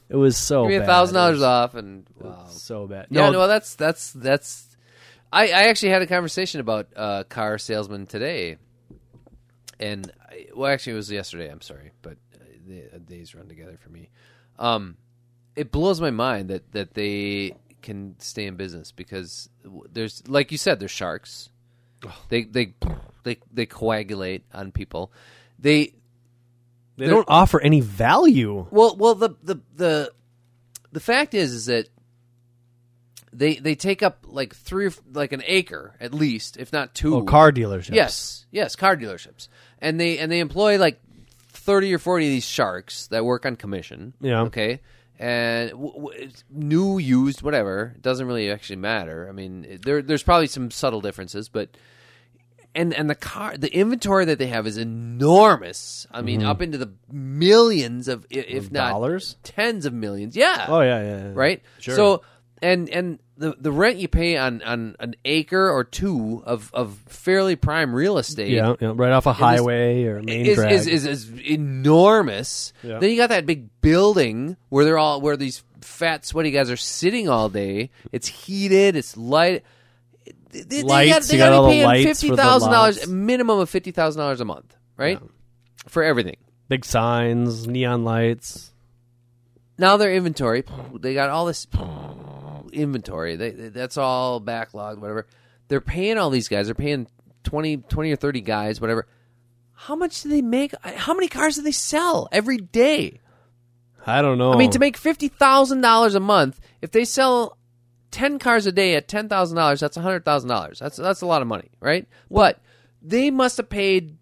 B: it was so
A: give me a
B: bad.
A: thousand dollars off and wow.
B: So bad.
A: Yeah,
B: No,
A: no, that's that's that's. I, I actually had a conversation about uh, car salesman today, and I, well, actually, it was yesterday. I'm sorry, but uh, the uh, days run together for me. Um, it blows my mind that that they can stay in business because there's, like you said, there's sharks. They they they they coagulate on people. They
B: They don't offer any value.
A: well, well, the the the the fact is, is that they they take up like three, or f- like an acre at least, if not two.
B: Oh, car dealerships.
A: Yes, yes, car dealerships, and they and they employ like thirty or forty of these sharks that work on commission.
B: Yeah.
A: Okay. And w- w- it's new, used, whatever it doesn't really actually matter. I mean, it- there there's probably some subtle differences, but and and the car the inventory that they have is enormous. I mean, mm-hmm. up into the millions of, if not
B: Dollars?
A: tens of millions. Yeah.
B: Oh yeah, yeah. yeah.
A: Right.
B: Sure.
A: So and and the the rent you pay on on an acre or two of of fairly prime real estate
B: Yeah, yeah, right off a highway or main
A: is,
B: drag.
A: is, is is enormous.
B: Yeah.
A: Then you got that big building where they're all where these fat sweaty guys are sitting all day. It's heated. It's light. They, they
B: Lights,
A: got, they
B: got all
A: be paying fifty thousand dollars, minimum of fifty thousand dollars a month, right? For everything.
B: Big signs, neon lights.
A: Now their inventory, they got all this inventory. They, that's all backlogged, whatever. They're paying all these guys. They're paying 20, 20 or thirty guys, whatever. How much do they make? How many cars do they sell every day?
B: I don't know.
A: I mean, to make fifty thousand dollars a month, if they sell ten cars a day at ten thousand dollars, that's hundred thousand dollars. That's that's a lot of money, right? But they must have paid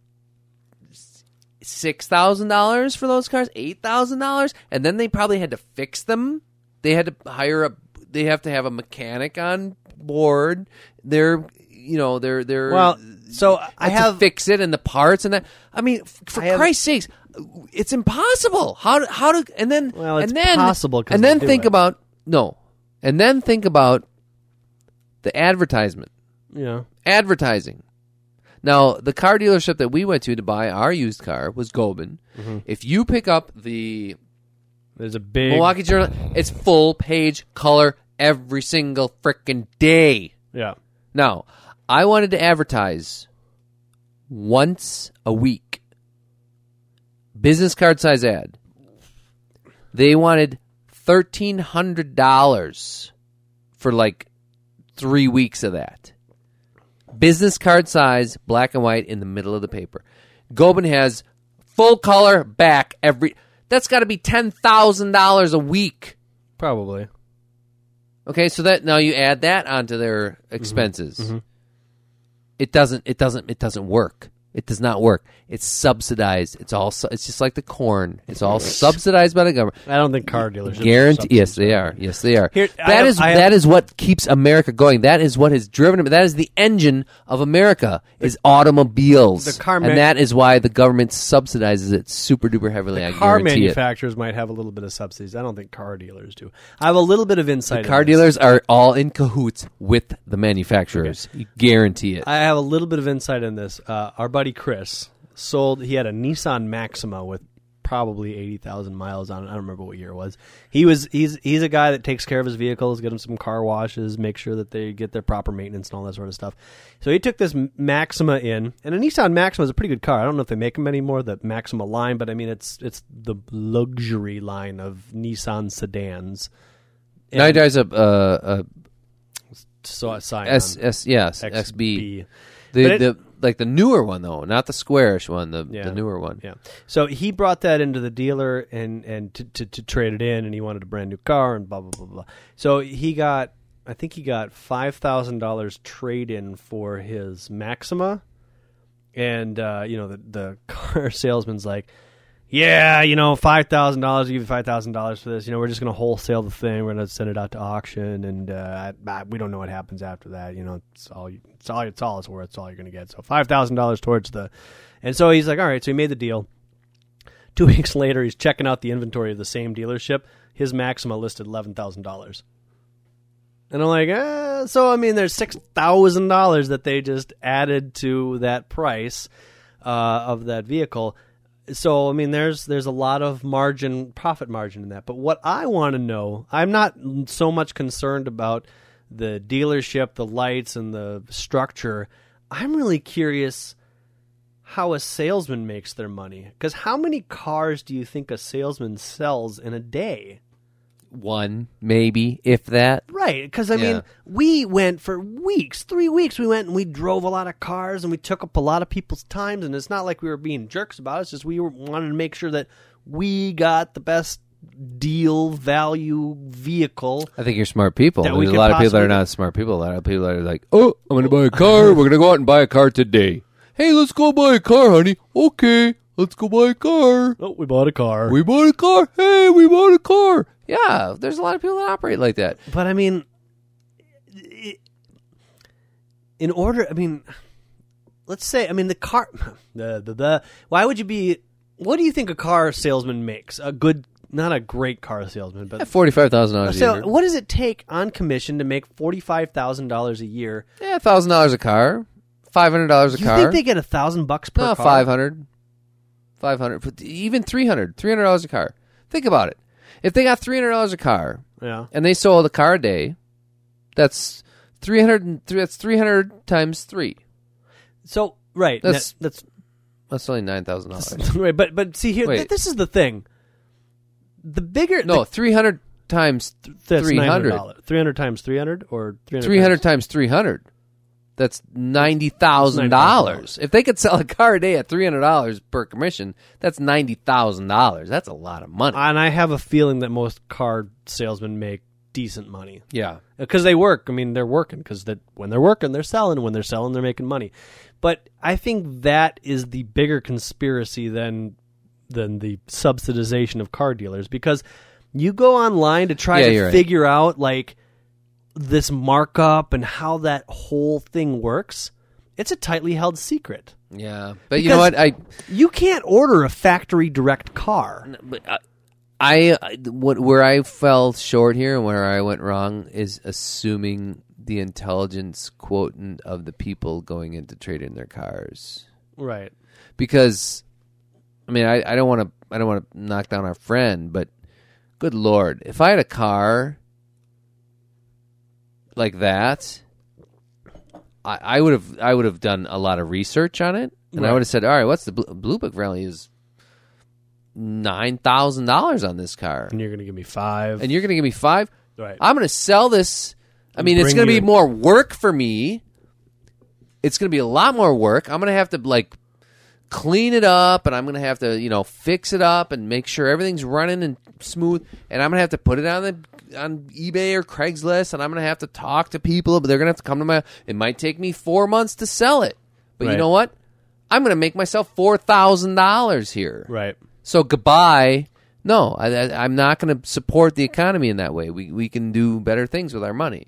A: six thousand dollars for those cars, eight thousand dollars, and then they probably had to fix them. They had to hire a. They have to have a mechanic on board. They're you know they're they're
B: Well, so I
A: to
B: have
A: fix it and the parts and that. I mean, for
B: I have-
A: Christ's sakes, it's impossible. How how to and then
B: Well, it's
A: and then
B: possible
A: and then think
B: it.
A: about no, and then think about the advertisement,
B: yeah.
A: advertising. Now, the car dealership that we went to to buy our used car was Gobin.
B: Mm-hmm.
A: If you pick up the
B: There's a big
A: Milwaukee Journal, it's full page color every single freaking day.
B: Yeah.
A: Now, I wanted to advertise once a week. Business card size ad. They wanted thirteen hundred dollars for like three weeks of that. Business card size, black and white in the middle of the paper. Gobin has full color back every that's gotta be ten thousand dollars a week.
B: Probably.
A: Okay, so that now you add that onto their mm-hmm. expenses. Mm-hmm. It doesn't. It doesn't. It doesn't work. It does not work. It's subsidized. It's all. su- It's just like the corn. It's all subsidized by the government.
B: I don't think car dealers are
A: Guarantee. Yes, they are. Yes, they are.
B: Here,
A: that
B: have,
A: is
B: have,
A: that is what keeps America going. That is what has driven. That is the engine of America. Is automobiles.
B: the car ma-
A: and that is why the government subsidizes it super duper heavily. I
B: Car
A: guarantee it.
B: manufacturers might have a little bit of subsidies. I don't think car dealers do. I have a little bit of insight.
A: Car
B: in this.
A: dealers are all in cahoots with the manufacturers. You guarantee it.
B: I have a little bit of insight in this. Uh, our buddy Chris sold. He had a Nissan Maxima with probably eighty thousand miles on it. I don't remember what year it was. He was he's he's a guy that takes care of his vehicles, get them some car washes, make sure that they get their proper maintenance and all that sort of stuff. So he took this Maxima in, and a Nissan Maxima is a pretty good car. I don't know if they make them anymore, the Maxima line, but I mean it's it's the luxury line of Nissan sedans.
A: now he drives a, uh,
B: so a
A: a
B: Scion,
A: S S yes
B: XB.
A: XB. The
B: it-
A: the like the newer one though, not the squarish one. The
B: Yeah.
A: the newer one.
B: Yeah. So he brought that into the dealer and and to, to, to trade it in, and he wanted a brand new car and blah blah blah blah. So he got, I think he got five thousand dollars trade in for his Maxima, and uh, you know the the car salesman's like. Yeah, you know, five thousand dollars. Give you five thousand dollars for this. You know, we're just going to wholesale the thing. We're going to send it out to auction, and uh, I- we don't know what happens after that. You know, it's all you- it's all it's all it's worth. It's all you're going to get. So five thousand dollars towards the, and so he's like, all right. So he made the deal. Two weeks later, he's checking out the inventory of the same dealership. His Maxima listed eleven thousand dollars, and I'm like, eh, so I mean, there's six thousand dollars that they just added to that price uh, of that vehicle. So I mean, there's there's a lot of margin, profit margin in that. But what I want to know, I'm not so much concerned about the dealership, the lights, and the structure. I'm really curious how a salesman makes their money. Because how many cars do you think a salesman sells in a day?
A: One maybe if that.
B: Right, because I
A: Yeah.
B: mean, we went for weeks, three weeks. We went and we drove a lot of cars, and we took up a lot of people's times. And it's not like we were being jerks about it. It's just we were wanted to make sure that we got the best deal value vehicle.
A: I think you're smart people. There's a lot of people that are not smart people. A lot of people that are like, "Oh, I'm going to buy a car. We're going to go out and buy a car today. Hey, let's go buy a car, honey. Okay, let's go buy a car.
B: Oh, we bought a car.
A: We bought a car. Hey, we bought a car. Yeah, there's a lot of people that operate like that.
B: But I mean, in order, I mean, let's say, I mean, the car, the, the, the, why would you be, what do you think a car salesman makes? A good, not a great car salesman, but
A: Forty five thousand dollars a
B: so what does it take on commission to make forty five thousand dollars a year?
A: Yeah, thousand dollars a car, five hundred dollars a
B: You
A: car.
B: You think they get a thousand bucks per
A: no,
B: car?
A: five hundred. Five hundred, even three hundred. Three hundred dollars a car. Think about it. If they got three hundred dollars a car
B: Yeah,
A: and they sold a car a day, that's three hundred. That's three hundred times three.
B: so right,
A: That's-
B: that's
A: That's only nine thousand dollars.
B: right. But but see here, th- this is the thing. The bigger
A: No, three hundred times
B: that's
A: three hundred.
B: Three hundred times three hundred or. Three hundred
A: times three hundred. That's ninety thousand dollars. If they could sell a car a day at three hundred dollars per commission, that's ninety thousand dollars. That's a lot of money.
B: And I have a feeling that most car salesmen make decent money
A: yeah.
B: Uh, because they work. I mean, they're working because that when they're working, they're selling. When they're selling, they're making money. But I think that is the bigger conspiracy than than the subsidization of car dealers because you go online to try
A: Yeah,
B: to
A: you're right.
B: figure out like this markup and how that whole thing works. It's a tightly held secret.
A: Yeah. But you know what? I
B: You can't order a factory direct car.
A: but uh, I, I what where I fell short here and where I went wrong is assuming the intelligence quotient of the people going in to trade in their cars.
B: Right.
A: because I mean I, I don't want to I don't want to knock down our friend, but good lord, if I had a car like that, I, I would have I would have done a lot of research on it, and I
B: Right.
A: would have said, all right, what's the blue, blue book value is nine thousand dollars on this car,
B: And you're going to give me five.
A: and you're going to give me five.
B: right.
A: I'm going to sell this. I mean, it's
B: bring
A: going to be more work for me. It's going to be a lot more work. I'm going to have to like clean it up, and I'm going to have to you know fix it up and make sure everything's running and smooth. And I'm going to have to put it on the on eBay or Craigslist, and I'm going to have to talk to people. But they're going to have to come to my. It might take me four months to sell it, but you
B: Right.
A: know what? I'm going to make myself four thousand dollars here.
B: right.
A: So goodbye. No, I, I, I'm not going to support the economy in that way. We we can do better things with our money.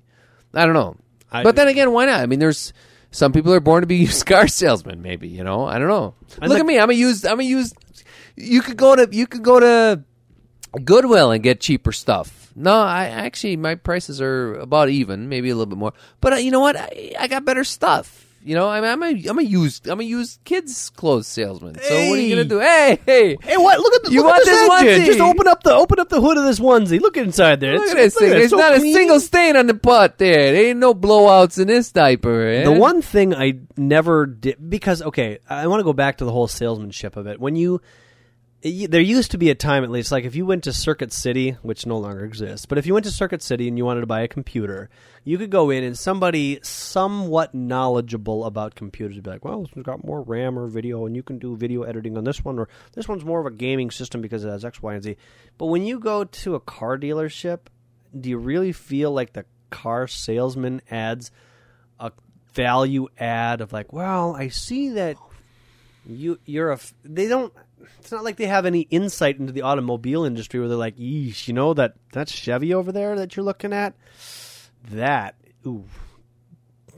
A: I don't know,
B: I-
A: but then again, why not? I mean, there's some people are born to be used car salesmen. Maybe you know. I don't know. Look
B: like-
A: at me. I'm a used. I'm a used. You could go to you could go to Goodwill and get cheaper stuff. No, I actually my prices are about even, maybe a little bit more. But uh, you know what? I, I got better stuff. You know, I mean, I'm a I'm a used I'm a used kids clothes salesman. So what are you gonna do? Hey, hey,
B: Hey, what? Look at the,
A: You
B: look
A: want
B: at this,
A: this onesie?
B: Just open up the open up the hood of this onesie. Look inside there.
A: Look
B: It's-
A: at this
B: look
A: thing.
B: it.
A: There's not a single stain on the butt there. There ain't no blowouts in this diaper. eh?
B: The one thing I never did because okay, I want to go back to the whole salesmanship of it. When you y- there used to be a time at least like if you went to Circuit City, which no longer exists, but if you went to Circuit City and you wanted to buy a computer, you could go in and somebody somewhat knowledgeable about computers would be like, "Well, this one's got more RAM or video, and you can do video editing on this one, or this one's more of a gaming system because it has X, Y, and Z." But when you go to a car dealership, do you really feel like the car salesman adds a value add of like, well, I see that you you're a they don't it's not like they have any insight into the automobile industry where they're like, "Yeesh, you know that that Chevy over there that you're looking at, that ooh,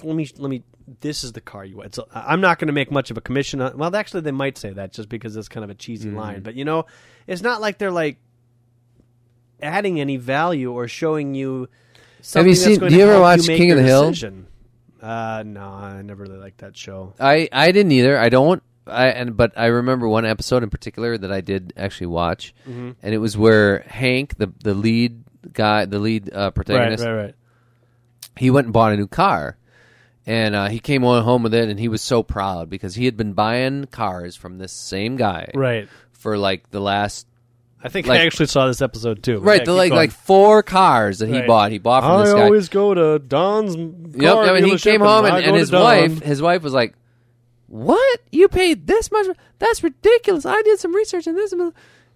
B: let me let me." This is the car you want. So I'm not going to make much of a commission on. Well, actually, they might say that just because it's kind of a cheesy line. But you know, it's not like they're like adding any value or showing you. Something
A: you seen- do you ever watch
B: make
A: King of the Hill?
B: decision. Uh, no, I never really liked that show.
A: I I didn't either. I don't. I and but I remember one episode in particular that I did actually watch,
B: Mm-hmm.
A: and it was where Hank, the the lead guy, the lead uh, protagonist,
B: right.
A: he went and bought a new car, and uh, he came on home with it, and he was so proud because he had been buying cars from this same guy
B: Right.
A: for like the last
B: I think
A: Like-
B: I actually saw this episode too.
A: right,
B: yeah,
A: the, like
B: going.
A: like four cars that he
B: Right.
A: bought. He bought from
B: I
A: this guy.
B: always go to Don's.
A: Yep, I mean, he came home and,
B: I
A: and his wife, his wife was like, "What? You paid this much? That's ridiculous! I did some research on this."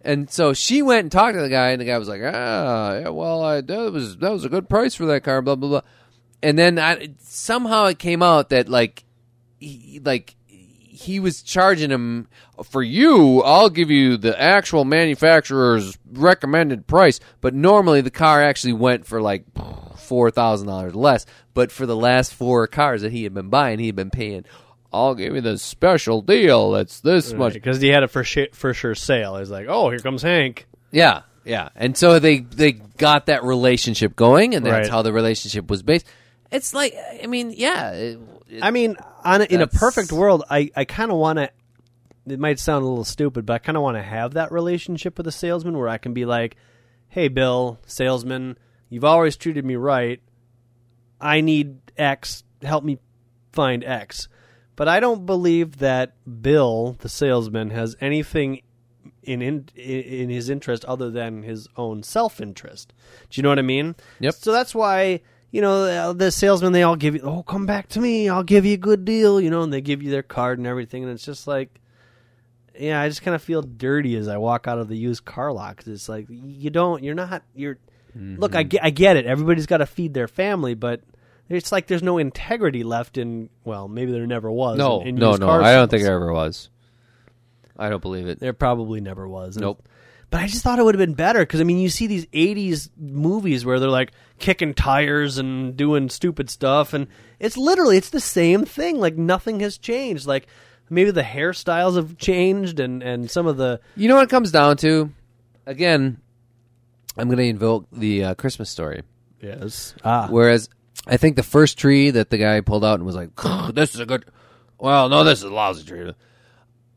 A: And so she went and talked to the guy, and the guy was like, "Ah, yeah, well, I, that was that was a good price for that car." Blah blah blah. And then I, somehow it came out that like, he, like he was charging him for you. I'll give you the actual manufacturer's recommended price, but normally the car actually went for like four thousand dollars less. But for the last four cars that he had been buying, he had been paying. I'll give you the special deal. It's this much.
B: because he had a for sure, for sure sale. He's like, oh, here comes Hank.
A: Yeah, Yeah, and so they they got that relationship going, and that's
B: Right.
A: how the relationship was based. It's like, I mean, yeah, it, it-
B: I mean, on a, in a perfect world, I, I kind of want to. It might sound a little stupid, but I kind of want to have that relationship with a salesman where I can be like, "Hey, Bill, salesman, you've always treated me right. I need X. Help me find X." But I don't believe that Bill, the salesman, has anything in in, in his interest other than his own self interest. Do you know what I mean?
A: Yep.
B: So that's why you know the salesmen they all give you oh come back to me I'll give you a good deal you know and they give you their card and everything and it's just like yeah I just kind of feel dirty as I walk out of the used car lot 'cause it's like you don't you're not you're look I mm-hmm. get, I get it everybody's got to feed their family but it's like there's no integrity left in well maybe there never was
A: no,
B: in, in
A: no, no. I don't think there ever was. I don't believe it.
B: There probably never was. And-
A: Nope.
B: But I just thought it would have been better because I mean, you see these '80s movies where they're like kicking tires and doing stupid stuff, and it's literally it's the same thing. Like nothing has changed. Like maybe the hairstyles have changed, and and some of the
A: You know what it comes down to? Again, I'm going to invoke the uh, Christmas story.
B: yes ah
A: Whereas I think the first tree that the guy pulled out and was like, "This is a good," well, no, this is a lousy tree.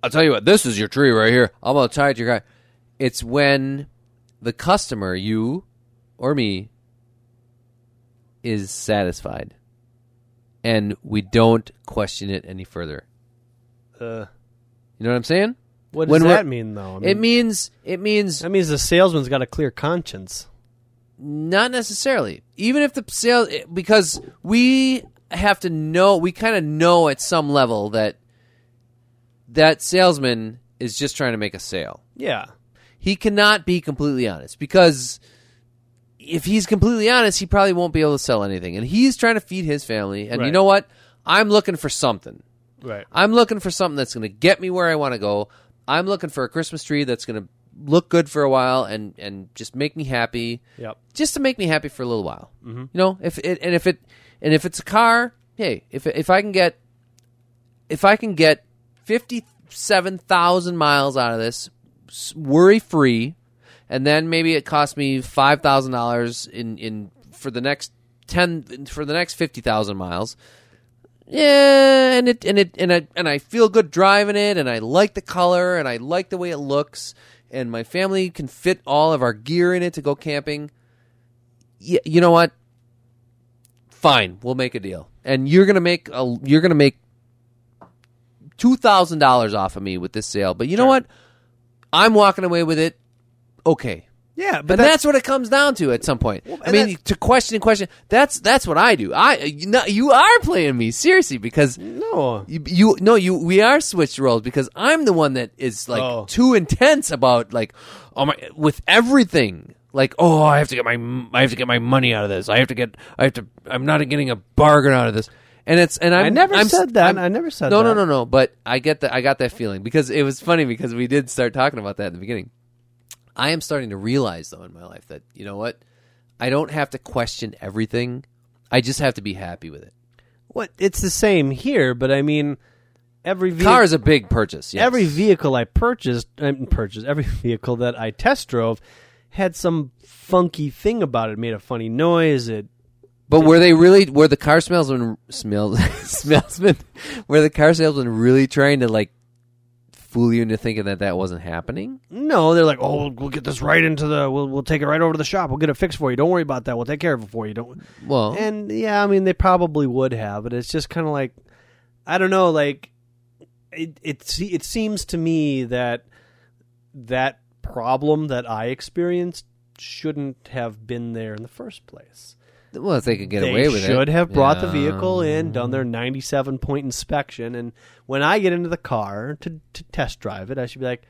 A: I'll tell you what, this is your tree right here. I'm gonna tie it to your guy. It's when the customer, you or me, is satisfied, and we don't question it any further.
B: uh,
A: You know what I'm saying?
B: what does
A: When
B: that mean though? I mean,
A: It means it means
B: that means the salesman's got a clear conscience.
A: Not necessarily. Even if the sale, eh, because we have to know, we kind of know at some level that that salesman is just trying to make a sale.
B: Yeah,
A: He cannot be completely honest because if he's completely honest, he probably won't be able to sell anything. And he's trying to feed his family. And you know what? I'm looking for something.
B: right.
A: I'm looking for something that's going to get me where I want to go. I'm looking for a Christmas tree that's going to look good for a while and and just make me happy
B: Yep.
A: just to make me happy for a little while. Mm-hmm. You know, if it and if it and if it's a car, hey, if if I can get if I can get fifty seven thousand miles out of this worry free, and then maybe it costs me five thousand dollars in in for the next ten for the next fifty thousand miles. Yeah, and it and it and I and I feel good driving it, and I like the color, and I like the way it looks, and my family can fit all of our gear in it to go camping. Yeah, you know what? Fine, we'll make a deal, and you're gonna make a you're gonna make two thousand dollars off of me with this sale. But you know what? I'm walking away with it. Okay,
B: Yeah,
A: but that's, what it comes down to at some point. I mean, to question and question. That's that's what I do. I you, know, you are playing me seriously because
B: no.
A: you, you no you we are switched roles because I'm the one that is like
B: Oh.
A: too intense about like oh my with everything. Like oh I have to get my I have to get my money out of this. I have to get I have to I'm not getting a bargain out of this. And it's and I'm,
B: I never
A: I'm,
B: said that.
A: I'm-
B: I never said
A: no,
B: that.
A: No, no, no. But I get that. I got that feeling because it was funny because we did start talking about that in the beginning. I am starting to realize though in my life that you know what, I don't have to question everything. I just have to be happy with it.
B: What? It's the same here, but I mean, every vehicle,
A: Car is a big purchase. Yes.
B: every vehicle I purchased, I purchased every vehicle that I test drove had some funky thing about it. it made a funny noise. It
A: But were they really? Were the car salesmen smells salesmen? Were the car salesmen really trying to like fool you into thinking that that wasn't happening?
B: no, they're like, oh, we'll, we'll get this right into the, we'll we'll take it right over to the shop. We'll get it fixed for you. Don't worry about that. We'll take care of it for you. Don't.
A: Well,
B: And yeah, I mean, they probably would have, but it's just kind of like, I don't know, like it it it seems to me that that problem that I experienced shouldn't have been there in the first place.
A: Well, if they could get
B: they
A: away with it, They
B: should have brought the vehicle in, done their 97 point inspection, and when I get into the car to, to test drive it, I should be like,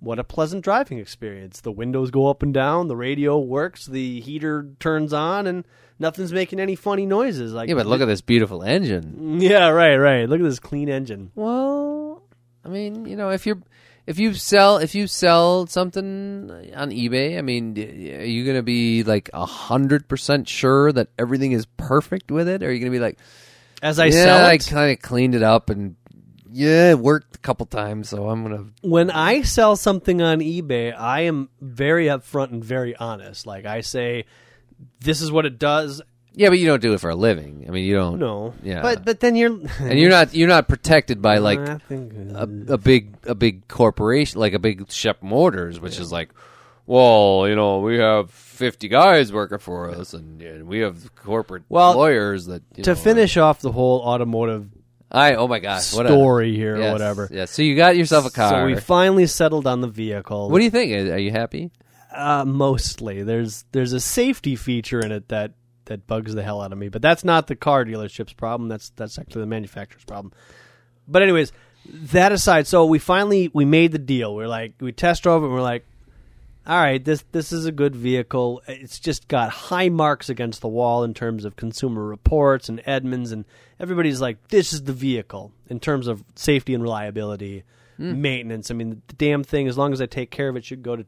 B: what a pleasant driving experience. The windows go up and down, the radio works, the heater turns on, and nothing's making any funny noises. Like,
A: Yeah, but look at this beautiful engine.
B: Yeah, right, right. Look at this clean engine.
A: Well, I mean, you know, if you're if you sell if you sell something on eBay, I mean, are you gonna be like a hundred percent sure that everything is perfect with it, or are you gonna be like,
B: As I
A: yeah,
B: sell
A: I kind of cleaned it up and yeah, it worked a couple times, so I'm gonna.
B: when I sell something on eBay, I am very upfront and very honest. Like I say, this is what it does.
A: Yeah, but you don't do it for a living. I mean, you don't.
B: No,
A: Yeah.
B: but but then you're
A: and you're not you're not protected by like
B: I think,
A: a, a big a big corporation like a big Shep Motors, which is like, well, you know, we have fifty guys working for us, and, and we have corporate
B: Well,
A: lawyers that you
B: to
A: know,
B: finish off the whole automotive
A: I oh my gosh, what a-
B: story here
A: yes,
B: or whatever.
A: Yeah, so you got yourself a car.
B: So we finally settled on the vehicle.
A: what do you think? Are are you happy?
B: Uh, mostly, there's there's a safety feature in it that that bugs the hell out of me, but that's not the car dealership's problem. That's that's actually the manufacturer's problem. But anyways, that aside, so we finally we made the deal. We're like we test drove it. and We're like, all right, this this is a good vehicle. It's just got high marks against the wall in terms of Consumer Reports and Edmunds, and everybody's like, this is the vehicle in terms of safety and reliability, hmm. maintenance. I mean, the damn thing, as long as I take care of it, should go to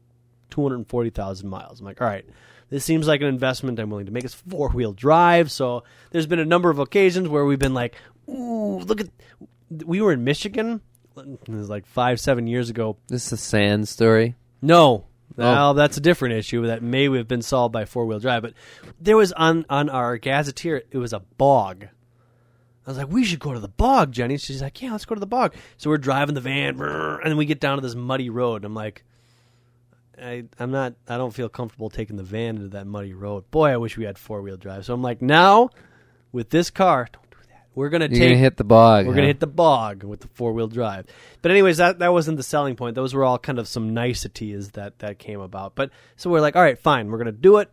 B: 240,000 miles. I'm like, all right, this seems like an investment I'm willing to make. It's four wheel drive. So there's been a number of occasions where we've been like, ooh, look at. We were in Michigan. It was like five, seven years ago.
A: This is a sand story.
B: No. Oh. Well, that's a different issue that may have been solved by four wheel drive. But there was on on our gazetteer, it was a bog. I was like, we should go to the bog, Jenny. She's like, yeah, let's go to the bog. So we're driving the van, and then we get down to this muddy road. And I'm like, I, I'm not, I don't feel comfortable taking the van into that muddy road. Boy, I wish we had four wheel drive. So I'm like, now with this car, don't do that. We're gonna
A: You're
B: take
A: gonna hit the bog.
B: we're
A: huh?
B: gonna hit the bog with the four wheel drive. But anyways, that that wasn't the selling point. Those were all kind of some niceties that that came about. But so we're like, all right, fine, we're gonna do it.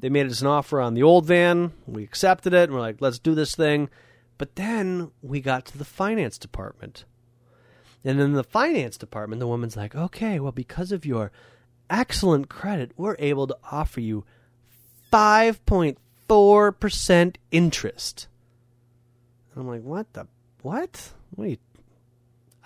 B: They made us an offer on the old van. We accepted it, and we're like, let's do this thing. But then we got to the finance department. And in the finance department, the woman's like, okay, well, because of your excellent credit, we're able to offer you 5.4% interest. And I'm like, what the what? Wait.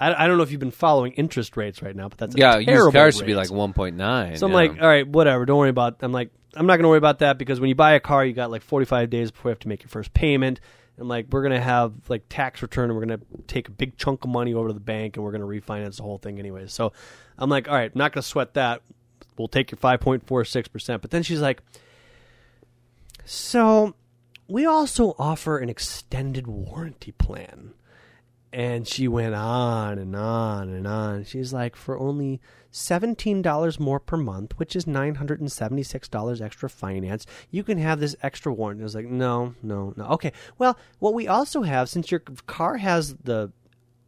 B: I, I don't know if you've been following interest rates right now, but that's a
A: yeah, used cars should be
B: rate.
A: like 1.9.
B: So I'm
A: yeah.
B: like, all right, whatever. Don't worry about. I'm like, I'm not going to worry about that because when you buy a car, you got like 45 days before you have to make your first payment. And like, we're gonna have like tax return, and we're gonna take a big chunk of money over to the bank, and we're gonna refinance the whole thing anyway. So I'm like, all right, I'm not gonna sweat that. We'll take your 5.46 percent. But then she's like, so we also offer an extended warranty plan. And she went on and on and on. She's like, for only $17 more per month, which is $976 extra finance, you can have this extra warranty. I was like, no, no, no. Okay, well, what we also have, since your car has the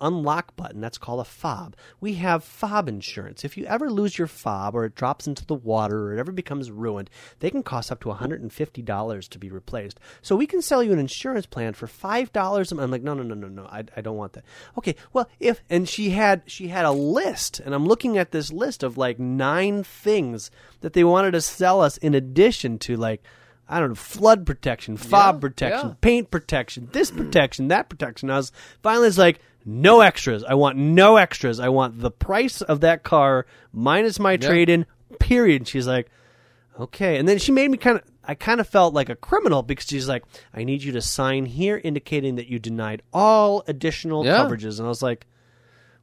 B: unlock button. That's called a fob. We have fob insurance. If you ever lose your fob or it drops into the water or it ever becomes ruined, they can cost up to $150 to be replaced. So we can sell you an insurance plan for $5 a month. I'm like, no, no, no, no, no. I, I don't want that. Okay, well, if, and she had, she had a list and I'm looking at this list of like nine things that they wanted to sell us in addition to like, I don't know, flood protection, fob
A: Yeah,
B: protection,
A: yeah.
B: paint protection, this protection, that protection. I was finally it's like no extras. I want no extras. I want the price of that car minus my trade in. Period. And She's like, okay, and then she made me kind of. I kind of felt like a criminal because she's like, I need you to sign here indicating that you denied all additional
A: Yeah.
B: coverages, and I was like.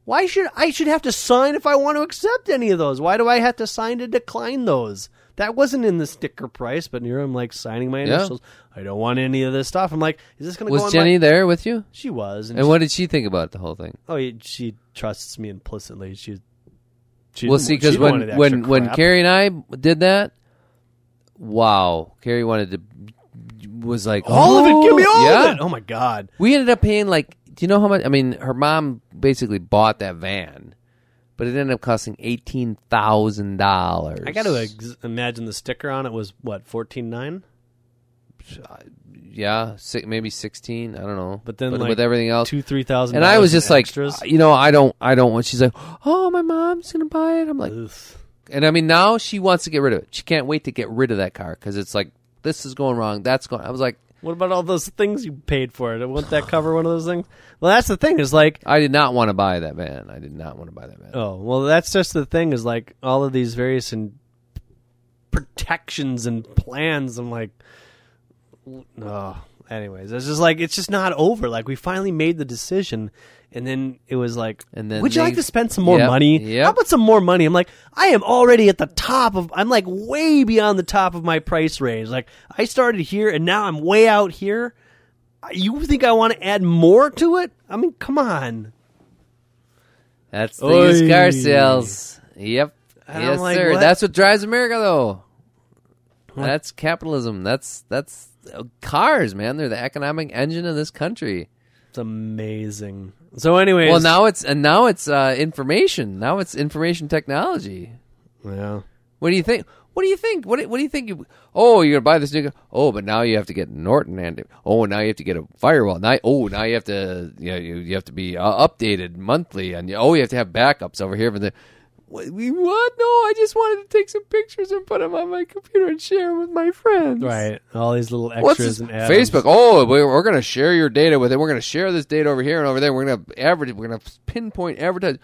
B: Why should I should have to sign if I want to accept any of those? Why do I have to sign to decline those? That wasn't in the sticker price, but here I'm like signing my
A: Yeah.
B: initials. I don't want any of this stuff. I'm like, is this going to go
A: Was Jenny
B: my?
A: there with you?
B: She was, and,
A: And
B: she-
A: what did she think about the whole thing?
B: oh, she trusts me implicitly. She, she
A: Well, see, because when when when. Carrie and I did that, wow, Carrie wanted to was like
B: all of it, give me oh, all
A: yeah.
B: of it. Oh my god,
A: We ended up paying like, do you know how much? I mean, her mom basically bought that van, but it ended up costing eighteen thousand dollars.
B: I got to ex- imagine the sticker on it was what fourteen nine.
A: yeah, si- maybe sixteen. I don't know,
B: But then,
A: with
B: like,
A: everything else,
B: Two three thousand.
A: and I was just like,
B: extras.
A: you know, I don't, I don't want. She's like, oh, my mom's gonna buy it. I'm like,
B: Ugh.
A: and I mean, now she wants to get rid of it. She can't wait to get rid of that car because it's like this is going wrong. That's going. I was like,
B: What about all those things you paid for it? Won't that cover one of those things? Well, that's the thing. Is like,
A: I did not want to buy that van. I did not want to buy that van.
B: oh, well, that's just the thing. Is like all of these various and protections and plans. I'm like, oh, anyways, it's just like it's just not over. Like we finally made the decision, and then it was like,
A: And then
B: would you
A: they-
B: like to spend some more
A: Yep,
B: money?
A: yep.
B: How about some more money? I'm like, I am already at the top of. I'm like way beyond the top of my price range. Like I started here, and now I'm way out here. You think I want to add more to it? I mean, come on.
A: That's the used car
B: Oy.
A: sales. Yep.
B: And
A: yes,
B: like,
A: sir.
B: what?
A: That's what drives America, though. That's capitalism. That's that's uh, cars, man. They're the economic engine of this country.
B: It's amazing. So, anyways,
A: Well, now it's and now it's uh, information. Now it's information technology.
B: yeah.
A: What do you think? What do you think? What do, what do you think? You, oh, you're gonna buy this new. Oh, but now you have to get Norton and oh, now you have to get a firewall. Now, oh, now you have to you, know, you, you have to be uh, updated monthly, and oh, you have to have backups over here for the. What? we- what? No, I just wanted to take some pictures and put them on my computer and share them with my friends.
B: Right. All these little extras
A: What's this?
B: and add-ons.
A: Facebook? Oh, we're, we're going to share your data with it. We're going to share this data over here and over there. We're going to advertise. We're going to pinpoint advertise.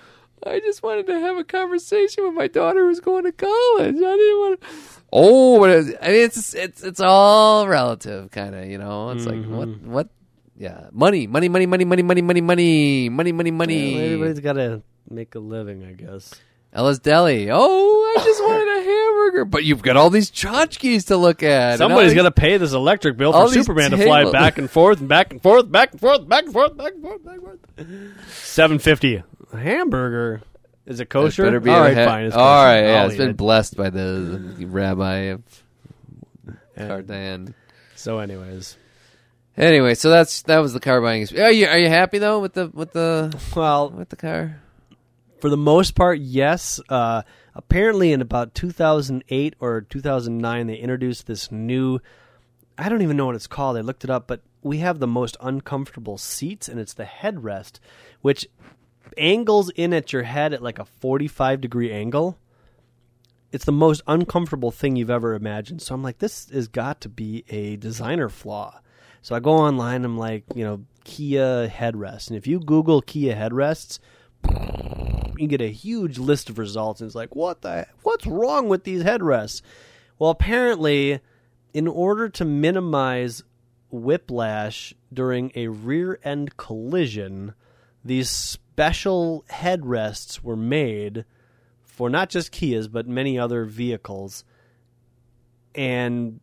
A: I just wanted to have a conversation with my daughter who's going to college. I didn't want to. Oh, but it's, I mean, it's it's it's all relative, kind of. You know, it's like mm-hmm. what what. Yeah, money, money, money, money, money, money, money, money, money, money, money.
B: Well, everybody's got to make a living, I guess.
A: Ella's Deli. Oh, I just wanted a hamburger, but you've got all these tchotchkes to look at.
B: Somebody's got to pay this electric bill for Superman to fly back and forth and back and forth, back and forth, back and forth, back and forth, back and forth. Seven fifty. Hamburger. Is it
A: It
B: kosher?
A: better be
B: All
A: a
B: right,
A: ha-
B: fine. It's
A: All
B: kosher.
A: right, yeah,
B: I'll
A: it's been
B: it.
A: blessed by the, the rabbi of. Cardan.
B: So, anyways,
A: Anyway, so that's that was the car buying. experience. Are you are you happy though with the with the
B: well,
A: with the car?
B: For the most part, yes. Uh, apparently, in about 2008 or 2009, they introduced this new. I don't even know what it's called. I looked it up, but we have the most uncomfortable seats, and it's the headrest, which angles in at your head at like a 45 degree angle. It's the most uncomfortable thing you've ever imagined. So I'm like, this has got to be a designer flaw. So I go online. I'm like, you know, Kia headrest, and if you Google Kia headrests, you get a huge list of results and it's like what the what's wrong with these headrests well apparently in order to minimize whiplash during a rear end collision these special headrests were made for not just Kias but many other vehicles and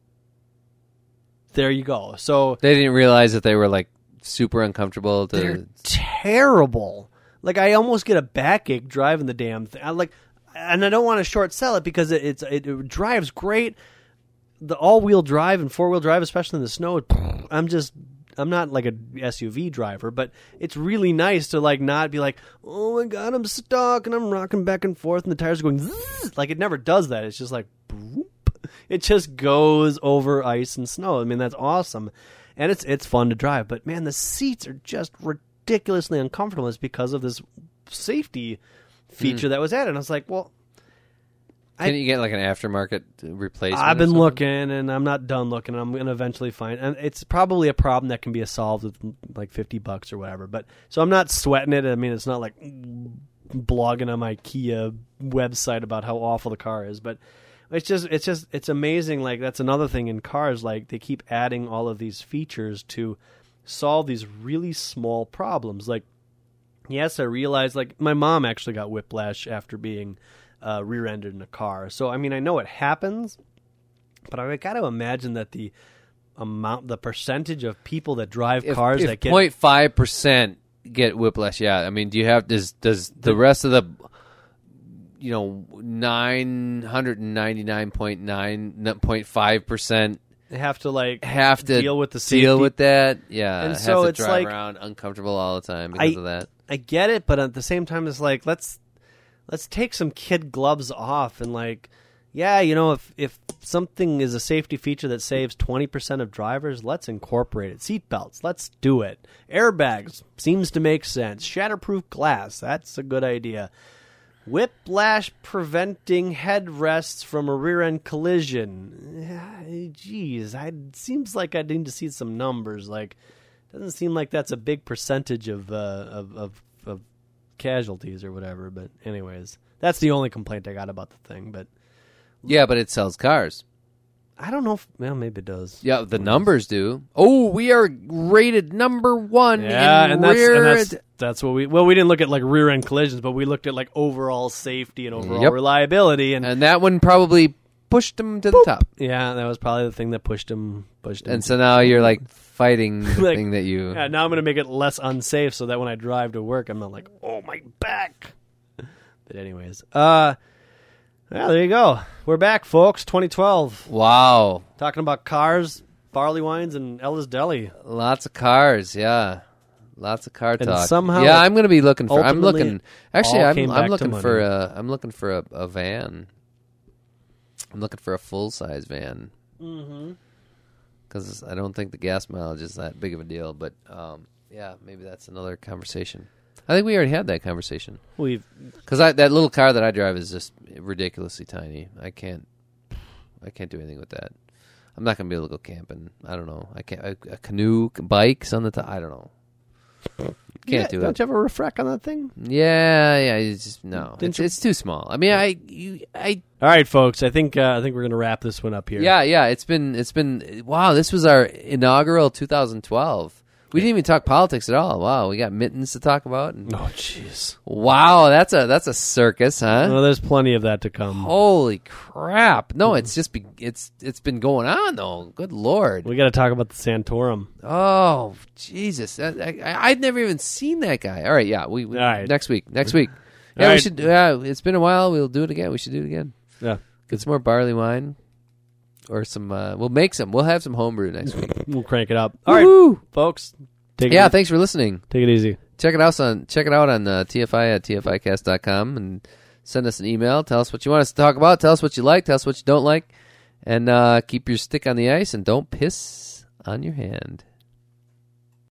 B: there you go so
A: They didn't realize that they were like super uncomfortable to.
B: they're terrible. Like I almost get a backache driving the damn thing. I like, and I don't want to short sell it because it, it's it, it drives great. The all wheel drive and four wheel drive, especially in the snow, I'm just I'm not like a SUV driver, but it's really nice to like not be like, oh my god, I'm stuck and I'm rocking back and forth and the tires are going zzz. like it never does that. It's just like boop. it just goes over ice and snow. I mean that's awesome, and it's it's fun to drive. But man, the seats are just ridiculously uncomfortable. is because of this safety feature hmm. that was added. And I was like, well,
A: Can you get like an aftermarket replacement?
B: I've
A: or
B: been
A: something?
B: looking, and I'm not done looking. I'm going to eventually find, and it's probably a problem that can be solved with like 50 bucks or whatever. But so I'm not sweating it. I mean, it's not like blogging on my Kia website about how awful the car is, but it's just it's just it's amazing. Like that's another thing in cars. Like they keep adding all of these features to solve these really small problems. Like, yes, I realized, like, my mom actually got whiplash after being uh, rear ended in a car. So, I mean, I know it happens, but I got to imagine that the amount, the percentage of people that drive
A: if,
B: cars
A: if
B: that get
A: 0.5% get whiplash, yeah. I mean, do you have, does, does the, the rest of the, you know, 999.9.5%
B: have to like
A: have to
B: deal with the
A: deal with that? Yeah,
B: And so
A: to
B: it's
A: drive
B: like-
A: around uncomfortable all the time because
B: I-
A: of that.
B: I get it, but at the same time, it's like let's let's take some kid gloves off and like, yeah, you know, if if something is a safety feature that saves twenty percent of drivers, let's incorporate it. Seatbelts, let's do it. Airbags seems to make sense. Shatterproof glass, that's a good idea. Whiplash preventing headrests from a rear end collision. Jeez, I seems like I need to see some numbers. Like, doesn't seem like that's a big percentage of uh, of, of of casualties or whatever. But anyways, that's the only complaint I got about the thing. But
A: Yeah, but it sells cars.
B: I don't know. if Well, maybe it does.
A: Yeah, the numbers do. Oh, we are rated number one
B: Yeah,
A: in
B: and that's, and that's that's what we. Well, we didn't look at like rear end collisions, but we looked at like overall safety and overall
A: Yep.
B: reliability, and,
A: and that one probably pushed them to the top.
B: yeah, that was probably the thing that pushed him. Pushed him.
A: And so now you're like fighting the
B: Like,
A: thing that you.
B: yeah, now I'm gonna make it less unsafe so that when I drive to work, I'm not like, oh my back. But anyways, uh, yeah, there you go. We're back, folks. 2012,
A: Wow,
B: talking about cars, barley wines, and Ella's Deli.
A: lots of cars. Yeah, lots of car
B: And
A: talk.
B: somehow
A: yeah, I'm going to be looking for. I'm looking. Actually, I'm, I'm looking for a. I'm looking for a, a van. I'm looking for a full size van.
B: Mm-hmm.
A: because I don't think the gas mileage is that big of a deal. But um, yeah, maybe that's another conversation. I think we already had that conversation
B: We've
A: because that little car that I drive is just ridiculously tiny. I can't, I can't do anything with that. I'm not gonna be able to go camping. I don't know. I can't. A, a canoe, bikes on the top. I don't know. Can't
B: Yeah,
A: do
B: Don't
A: it.
B: you have a refrac on that thing?
A: Yeah, yeah. It's just no.
B: Didn't
A: It's,
B: you-
A: it's too small. I mean, I, you, I
B: All right, folks. I think uh, I think we're gonna wrap this one up here.
A: Yeah, yeah. It's been it's been wow. This was our inaugural 2012. We didn't even talk politics at all. Wow, we got mittens to talk about. And,
B: Oh, jeez.
A: wow, that's a that's a circus, huh?
B: Well, there's plenty of that to come.
A: Holy crap! No, it's just be, it's it's been going on though. Good lord.
B: We got to talk about the Santorum.
A: Oh Jesus! I, I, I'd never even seen that guy. All right, yeah. We, we
B: All right.
A: next week. Next week.
B: All
A: Yeah, we
B: right.
A: should. Yeah, it's been a while. We'll do it again. We should do it again.
B: Yeah,
A: Get some more barley wine, or some. Uh, we'll make some. We'll have some homebrew next week.
B: we'll crank it up. All right, folks. Take
A: Yeah,
B: it,
A: thanks for listening.
B: take it easy.
A: Check it out on check it out on uh, TFI at TFIcast.com and send us an email. Tell us what you want us to talk about. Tell us what you like. Tell us what you don't like. And uh, keep your stick on the ice and don't piss on your hand.